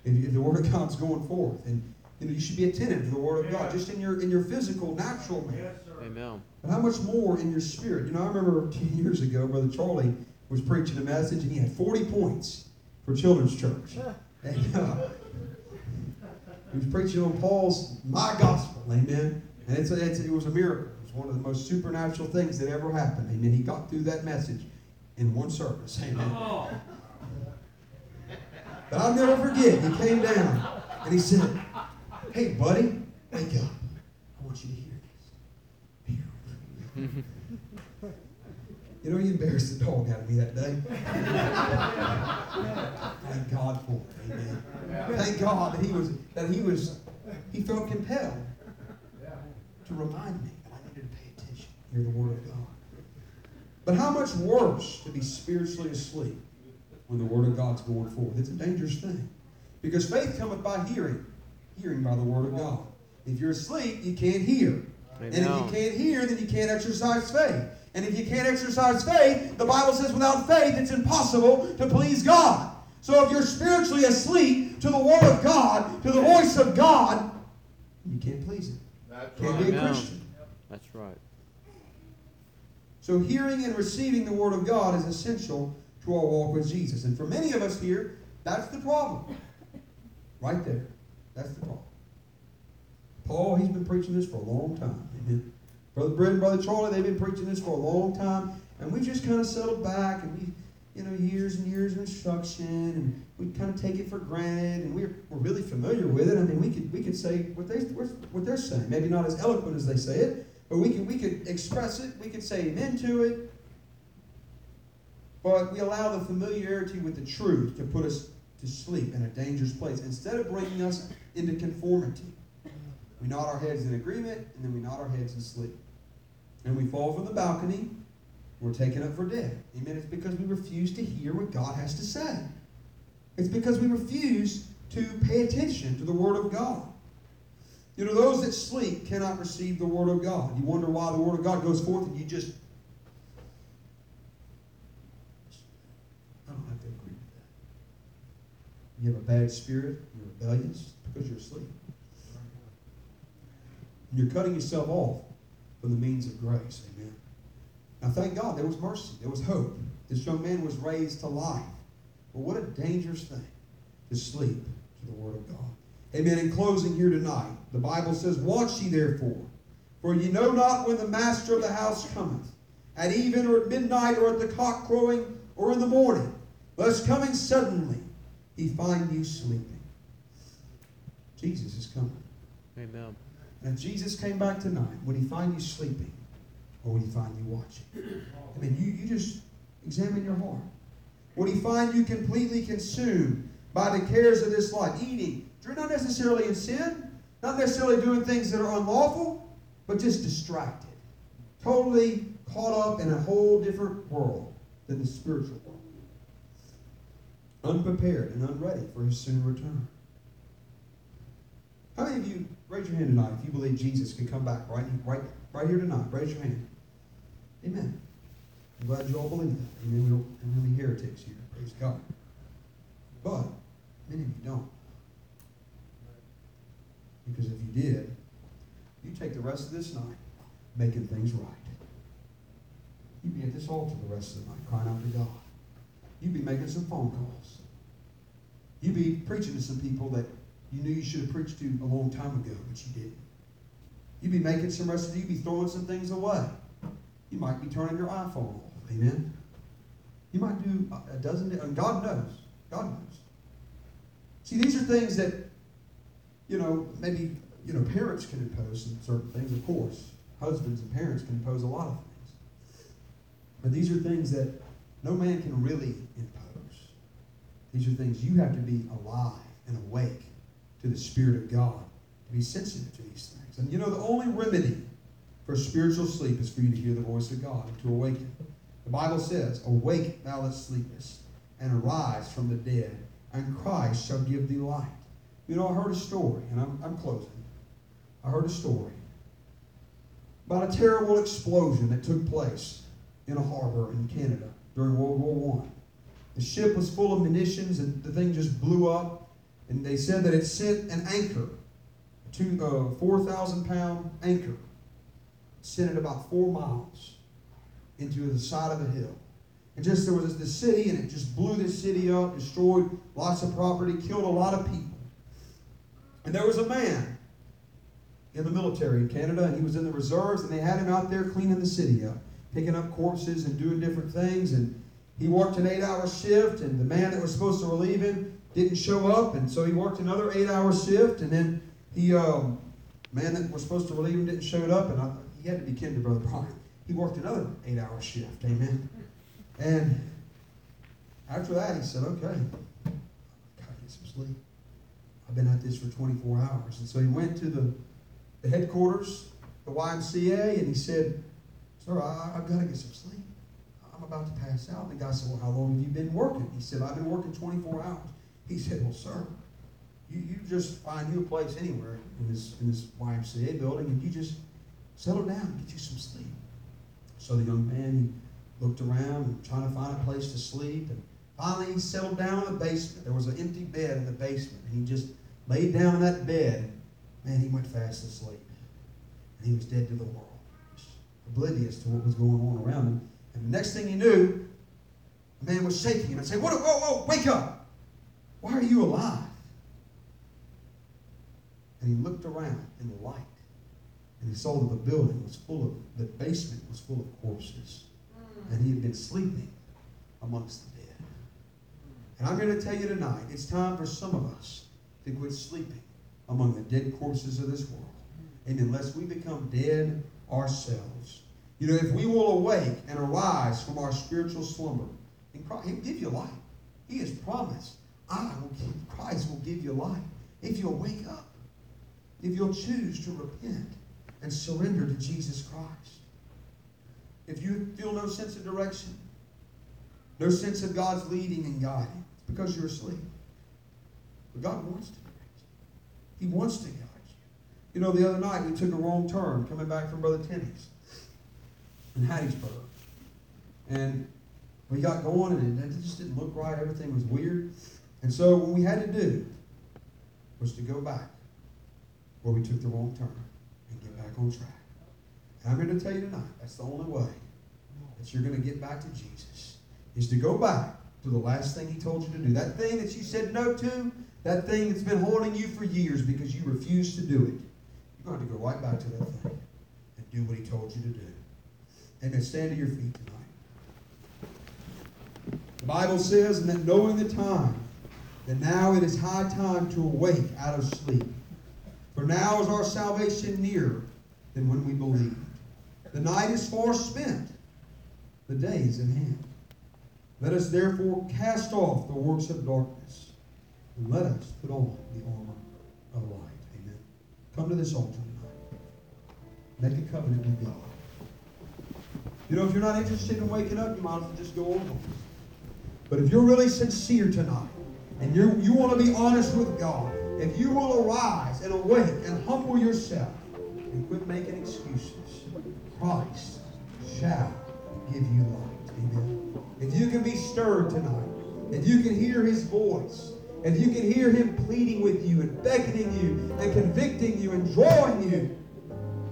If, if the word of God's going forth, and you know you should be attentive to the word of God, just in your in your physical, natural man. Yes, sir. Amen. But how much more in your spirit? You know, I remember [LAUGHS] 10 years ago, Brother Charlie was preaching a message, and he had 40 points for children's church. And, uh, he was preaching on Paul's My Gospel, amen. And it's, it's, it was a miracle. It was one of the most supernatural things that ever happened, amen. He got through that message in one service, amen. Oh. But I'll never forget, he came down and he said, Hey, buddy, wake up. I want you to hear this. You know, he embarrassed the dog out of me that day. Thank God for it. Amen. Thank God that he was that he was he felt compelled to remind me that I needed to pay attention, hear the word of God. But how much worse to be spiritually asleep when the word of God's going forth? It's a dangerous thing. Because faith cometh by hearing, hearing by the word of God. If you're asleep, you can't hear. And if you can't hear, then you can't exercise faith. And if you can't exercise faith, the Bible says without faith it's impossible to please God. So if you're spiritually asleep to the Word of God, to the voice of God, You can't please Him. That's Can't right. be a Christian. That's right. So hearing and receiving the Word of God is essential to our walk with Jesus. And for many of us here, that's the problem. Right there. That's the problem. Paul, he's been preaching this for a long time. Amen. Brother Brett and Brother Charlie, they've been preaching this for a long time. And we just kind of settled back and we, you know, years and years of instruction and we kind of take it for granted and we're, we're really familiar with it. I mean, we could we could say what they what they're saying. Maybe not as eloquent as they say it, but we could we could express it. We could say amen to it. But we allow the familiarity with the truth to put us to sleep in a dangerous place instead of bringing us into conformity. We nod our heads in agreement, and then we nod our heads in sleep. And we fall from the balcony, we're taken up for dead. Amen. It's because we refuse to hear what God has to say. It's because we refuse to pay attention to the Word of God. You know, those that sleep cannot receive the Word of God. You wonder why the Word of God goes forth and you just I don't have to agree with that. You have a bad spirit, you're rebellious because you're asleep. You're cutting yourself off from the means of grace. Amen. Now, thank God there was mercy, there was hope. This young man was raised to life. But what a dangerous thing to sleep to the Word of God. Amen. In closing here tonight, the Bible says, Watch ye therefore, for ye know not when the master of the house cometh, at even or at midnight or at the cock crowing or in the morning, lest coming suddenly he find you sleeping. Jesus is coming. Amen. And if Jesus came back tonight, would he find you sleeping or would he find you watching? I mean, you, you just examine your heart. Would he find you completely consumed by the cares of this life? Eating, you're not necessarily in sin, not necessarily doing things that are unlawful, but just distracted. Totally caught up in a whole different world than the spiritual world. Unprepared and unready for his soon return. How many of you raise your hand tonight if you believe Jesus could come back right, right, right here tonight? Raise your hand. Amen. I'm glad you all believe that. Amen. We don't have any heretics here. Praise God. But many of you don't. Because if you did, you take the rest of this night making things right. You'd be at this altar the rest of the night crying out to God. You'd be making some phone calls. You'd be preaching to some people that you knew you should have preached to a long time ago, but you didn't. You'd be making some rest of you'd be throwing some things away. You might be turning your iPhone off. Amen. You might do a dozen, and God knows. God knows. See, these are things that, you know, maybe, you know, parents can impose certain things, of course. Husbands and parents can impose a lot of things. But these are things that no man can really impose. These are things you have to be alive and awake to the Spirit of God, to be sensitive to these things. And you know, the only remedy for spiritual sleep is for you to hear the voice of God and to awaken. The Bible says, Awake, thou that sleepest, and arise from the dead, and Christ shall give thee light. You know, I heard a story, and I'm, I'm closing. I heard a story about a terrible explosion that took place in a harbor in Canada during World War One. The ship was full of munitions, and the thing just blew up. And they said that it sent an anchor, a uh, 4,000 pound anchor, sent it about four miles into the side of a hill. And just there was this city, and it just blew this city up, destroyed lots of property, killed a lot of people. And there was a man in the military in Canada, and he was in the reserves, and they had him out there cleaning the city up, picking up corpses and doing different things. And he worked an eight hour shift, and the man that was supposed to relieve him didn't show up, and so he worked another eight hour shift, and then he, um, man that was supposed to relieve him didn't show up, and I, he had to be kin to Brother Brian. He worked another eight hour shift, amen. And after that, he said, okay, gotta get some sleep. I've been at this for 24 hours. And so he went to the, the headquarters, the YMCA, and he said, Sir, I, I've got to get some sleep. I'm about to pass out. And the guy said, Well, how long have you been working? He said, I've been working 24 hours. He said, Well, sir, you, you just find you a place anywhere in this, in this YMCA building and you just settle down and get you some sleep. So the young man, looked around trying to find a place to sleep. And finally, he settled down in the basement. There was an empty bed in the basement. And he just laid down in that bed man, he went fast asleep. And he was dead to the world. Oblivious to what was going on around him. And the next thing he knew, the man was shaking him and saying, Whoa, whoa, whoa, wake up! Why are you alive? And he looked around in the light. And he saw that the building was full of, the basement was full of corpses. And he had been sleeping amongst the dead. And I'm going to tell you tonight, it's time for some of us to quit sleeping among the dead corpses of this world. And unless we become dead ourselves. You know, if we will awake and arise from our spiritual slumber, and Christ, He'll give you life. He has promised, I will give, Christ will give you life if you'll wake up, if you'll choose to repent and surrender to Jesus Christ. If you feel no sense of direction, no sense of God's leading and guiding, it's because you're asleep. But God wants to direct you. He wants to guide you. You know, the other night we took a wrong turn coming back from Brother Timmy's in Hattiesburg. And we got going and it just didn't look right. Everything was weird. And so what we had to do was to go back where we took the wrong turn back on track. And I'm going to tell you tonight, that's the only way that you're going to get back to Jesus, is to go back to the last thing he told you to do. That thing that you said no to, that thing that's been holding you for years because you refused to do it. You're going to, go right back to that thing and do what he told you to do. Amen. Stand to your feet tonight. The Bible says, and that knowing the time, that now it is high time to awake out of sleep. For now is our salvation nearer than when we believed. The night is far spent, the day is at hand. Let us therefore cast off the works of darkness, and let us put on the armor of light. Amen. Come to this altar tonight. Make a covenant with God. You know, if you're not interested in waking up, you might as well just go on. But if you're really sincere tonight, and you you want to be honest with God, if you will arise and awake and humble yourself and quit making excuses, Christ shall give you light. Amen. If you can be stirred tonight, if you can hear his voice, if you can hear him pleading with you and beckoning you and convicting you and drawing you,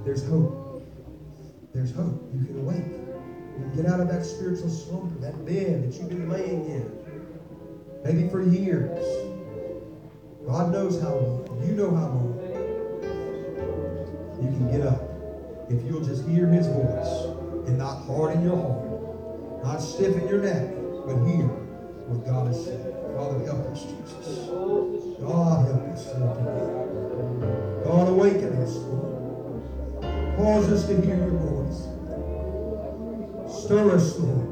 there's hope. There's hope. You can awake. You can get out of that spiritual slumber, that bed that you've been laying in, maybe for years. God knows how long. You know how long. You can get up if you'll just hear his voice and not harden your heart, not stiffen your neck, but hear what God has said. Father, help us, Jesus. God, help us. God, awaken us. Cause us to hear your voice. Stir us, Lord.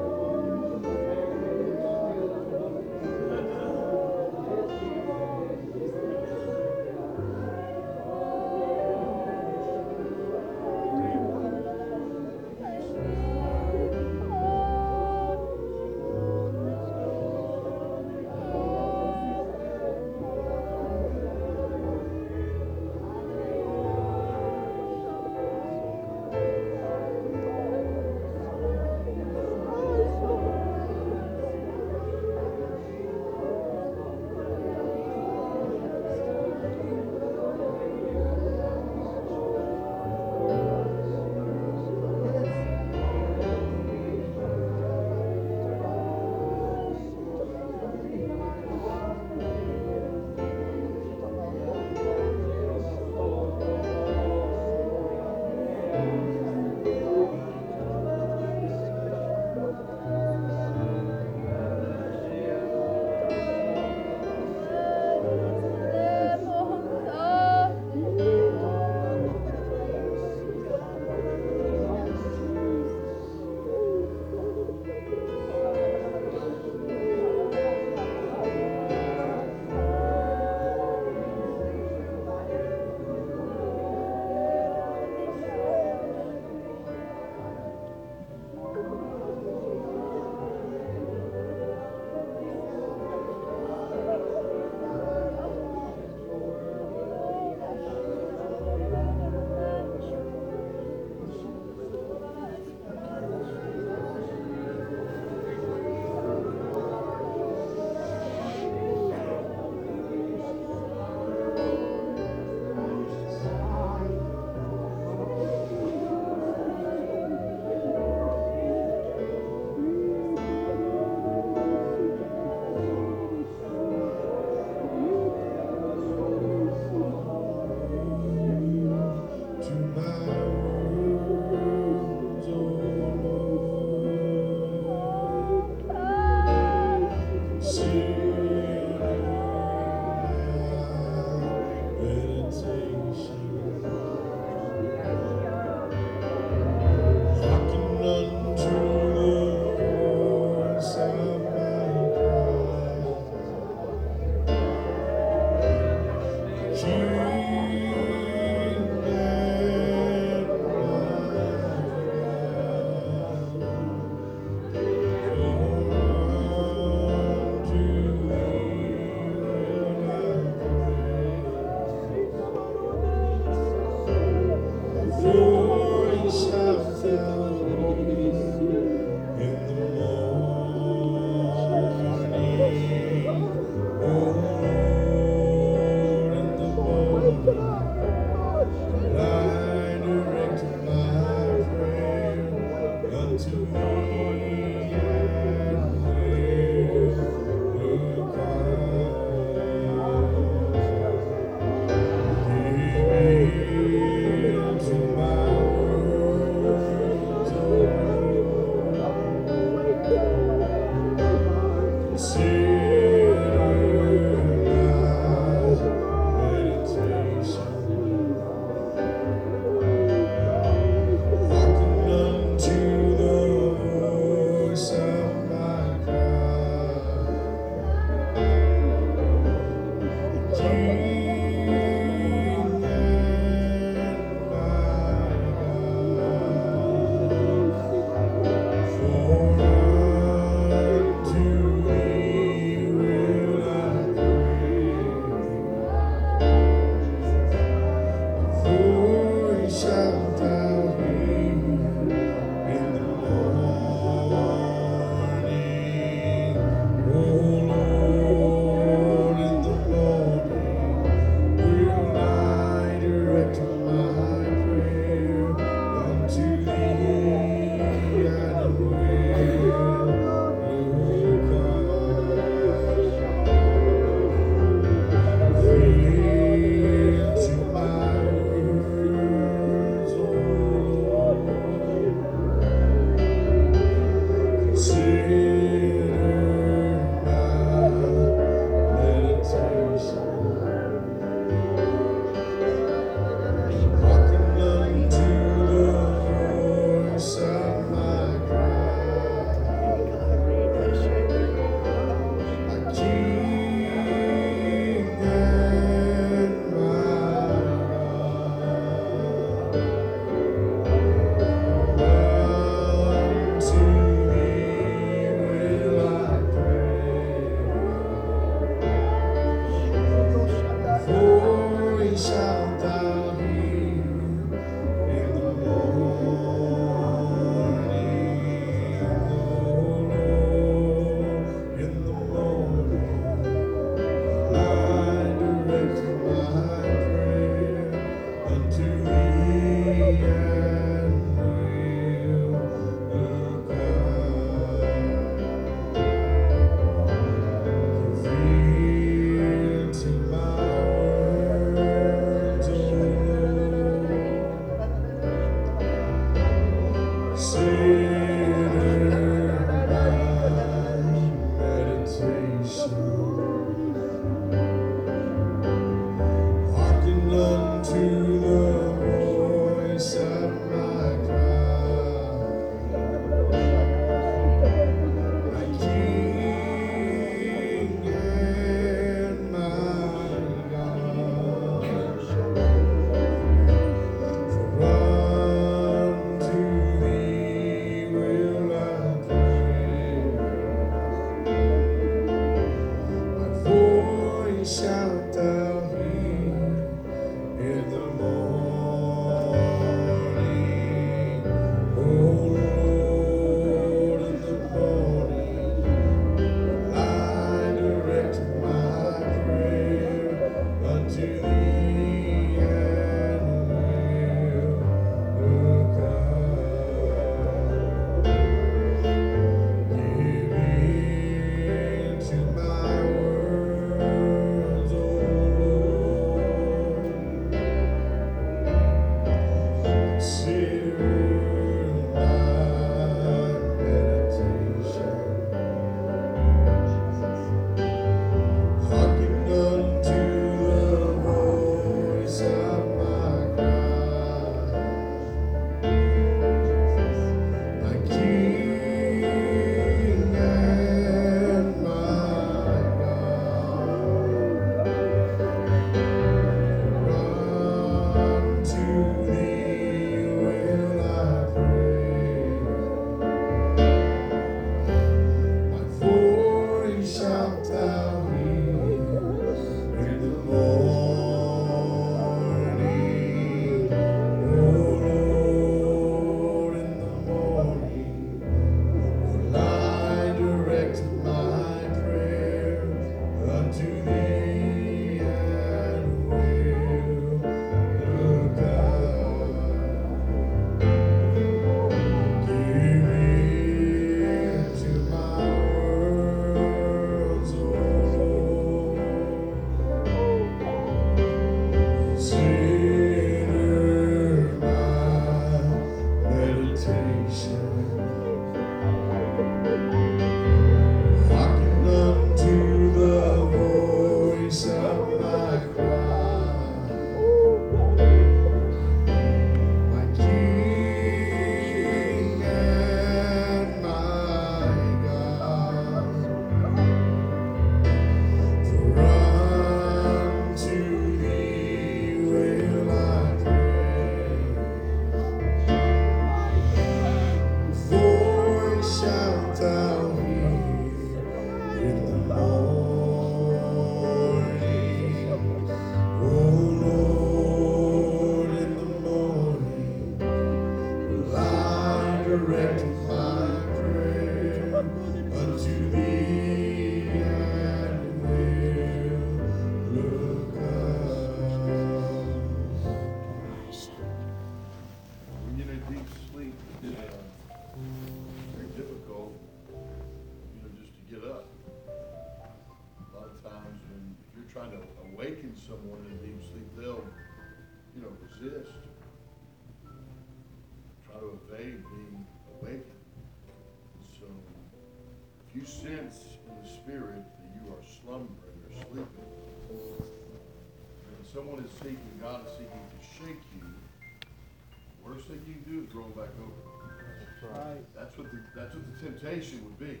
sense in the spirit that you are slumbering or sleeping. When someone is seeking, God is seeking to shake you, the worst thing you can do is roll back over. That's right. That's what the, that's what the temptation would be.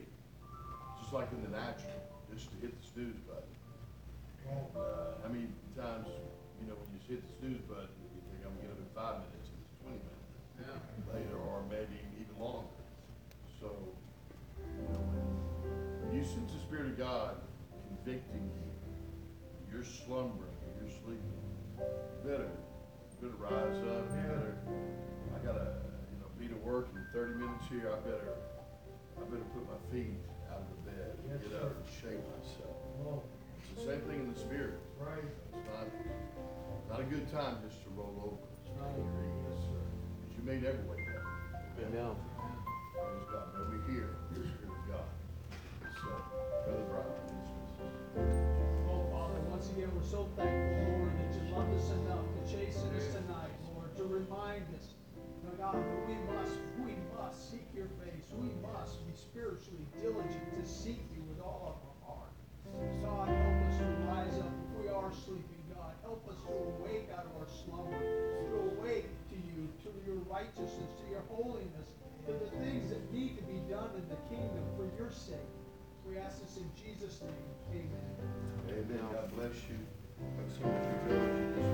Just like in the natural, just to hit the snooze button. Uh, how many times, you know, when you hit the snooze button, slumbering or you're sleeping. Better, better rise up. You better, I got to you know, be to work in 30 minutes here. I better, I better put my feet out of the bed and get up and shake myself. Oh. It's the same thing in the spirit. Right. It's not, not a good time just to roll over. It's not easy. Uh, you made every way. up. Amen. Praise God. We're here. So thankful, Lord, that you loved us enough to chasten us tonight, Lord, to remind us, God, that we must, we must seek your face. We must be spiritually diligent to seek you with all of our heart. God, help us to rise up if we are sleeping, God. Help us to awake out of our slumber, to awake to you, to your righteousness, to your holiness, to the things that need to be done in the kingdom for your sake. We ask this in Jesus' name. Amen. Amen. God bless you. Have so much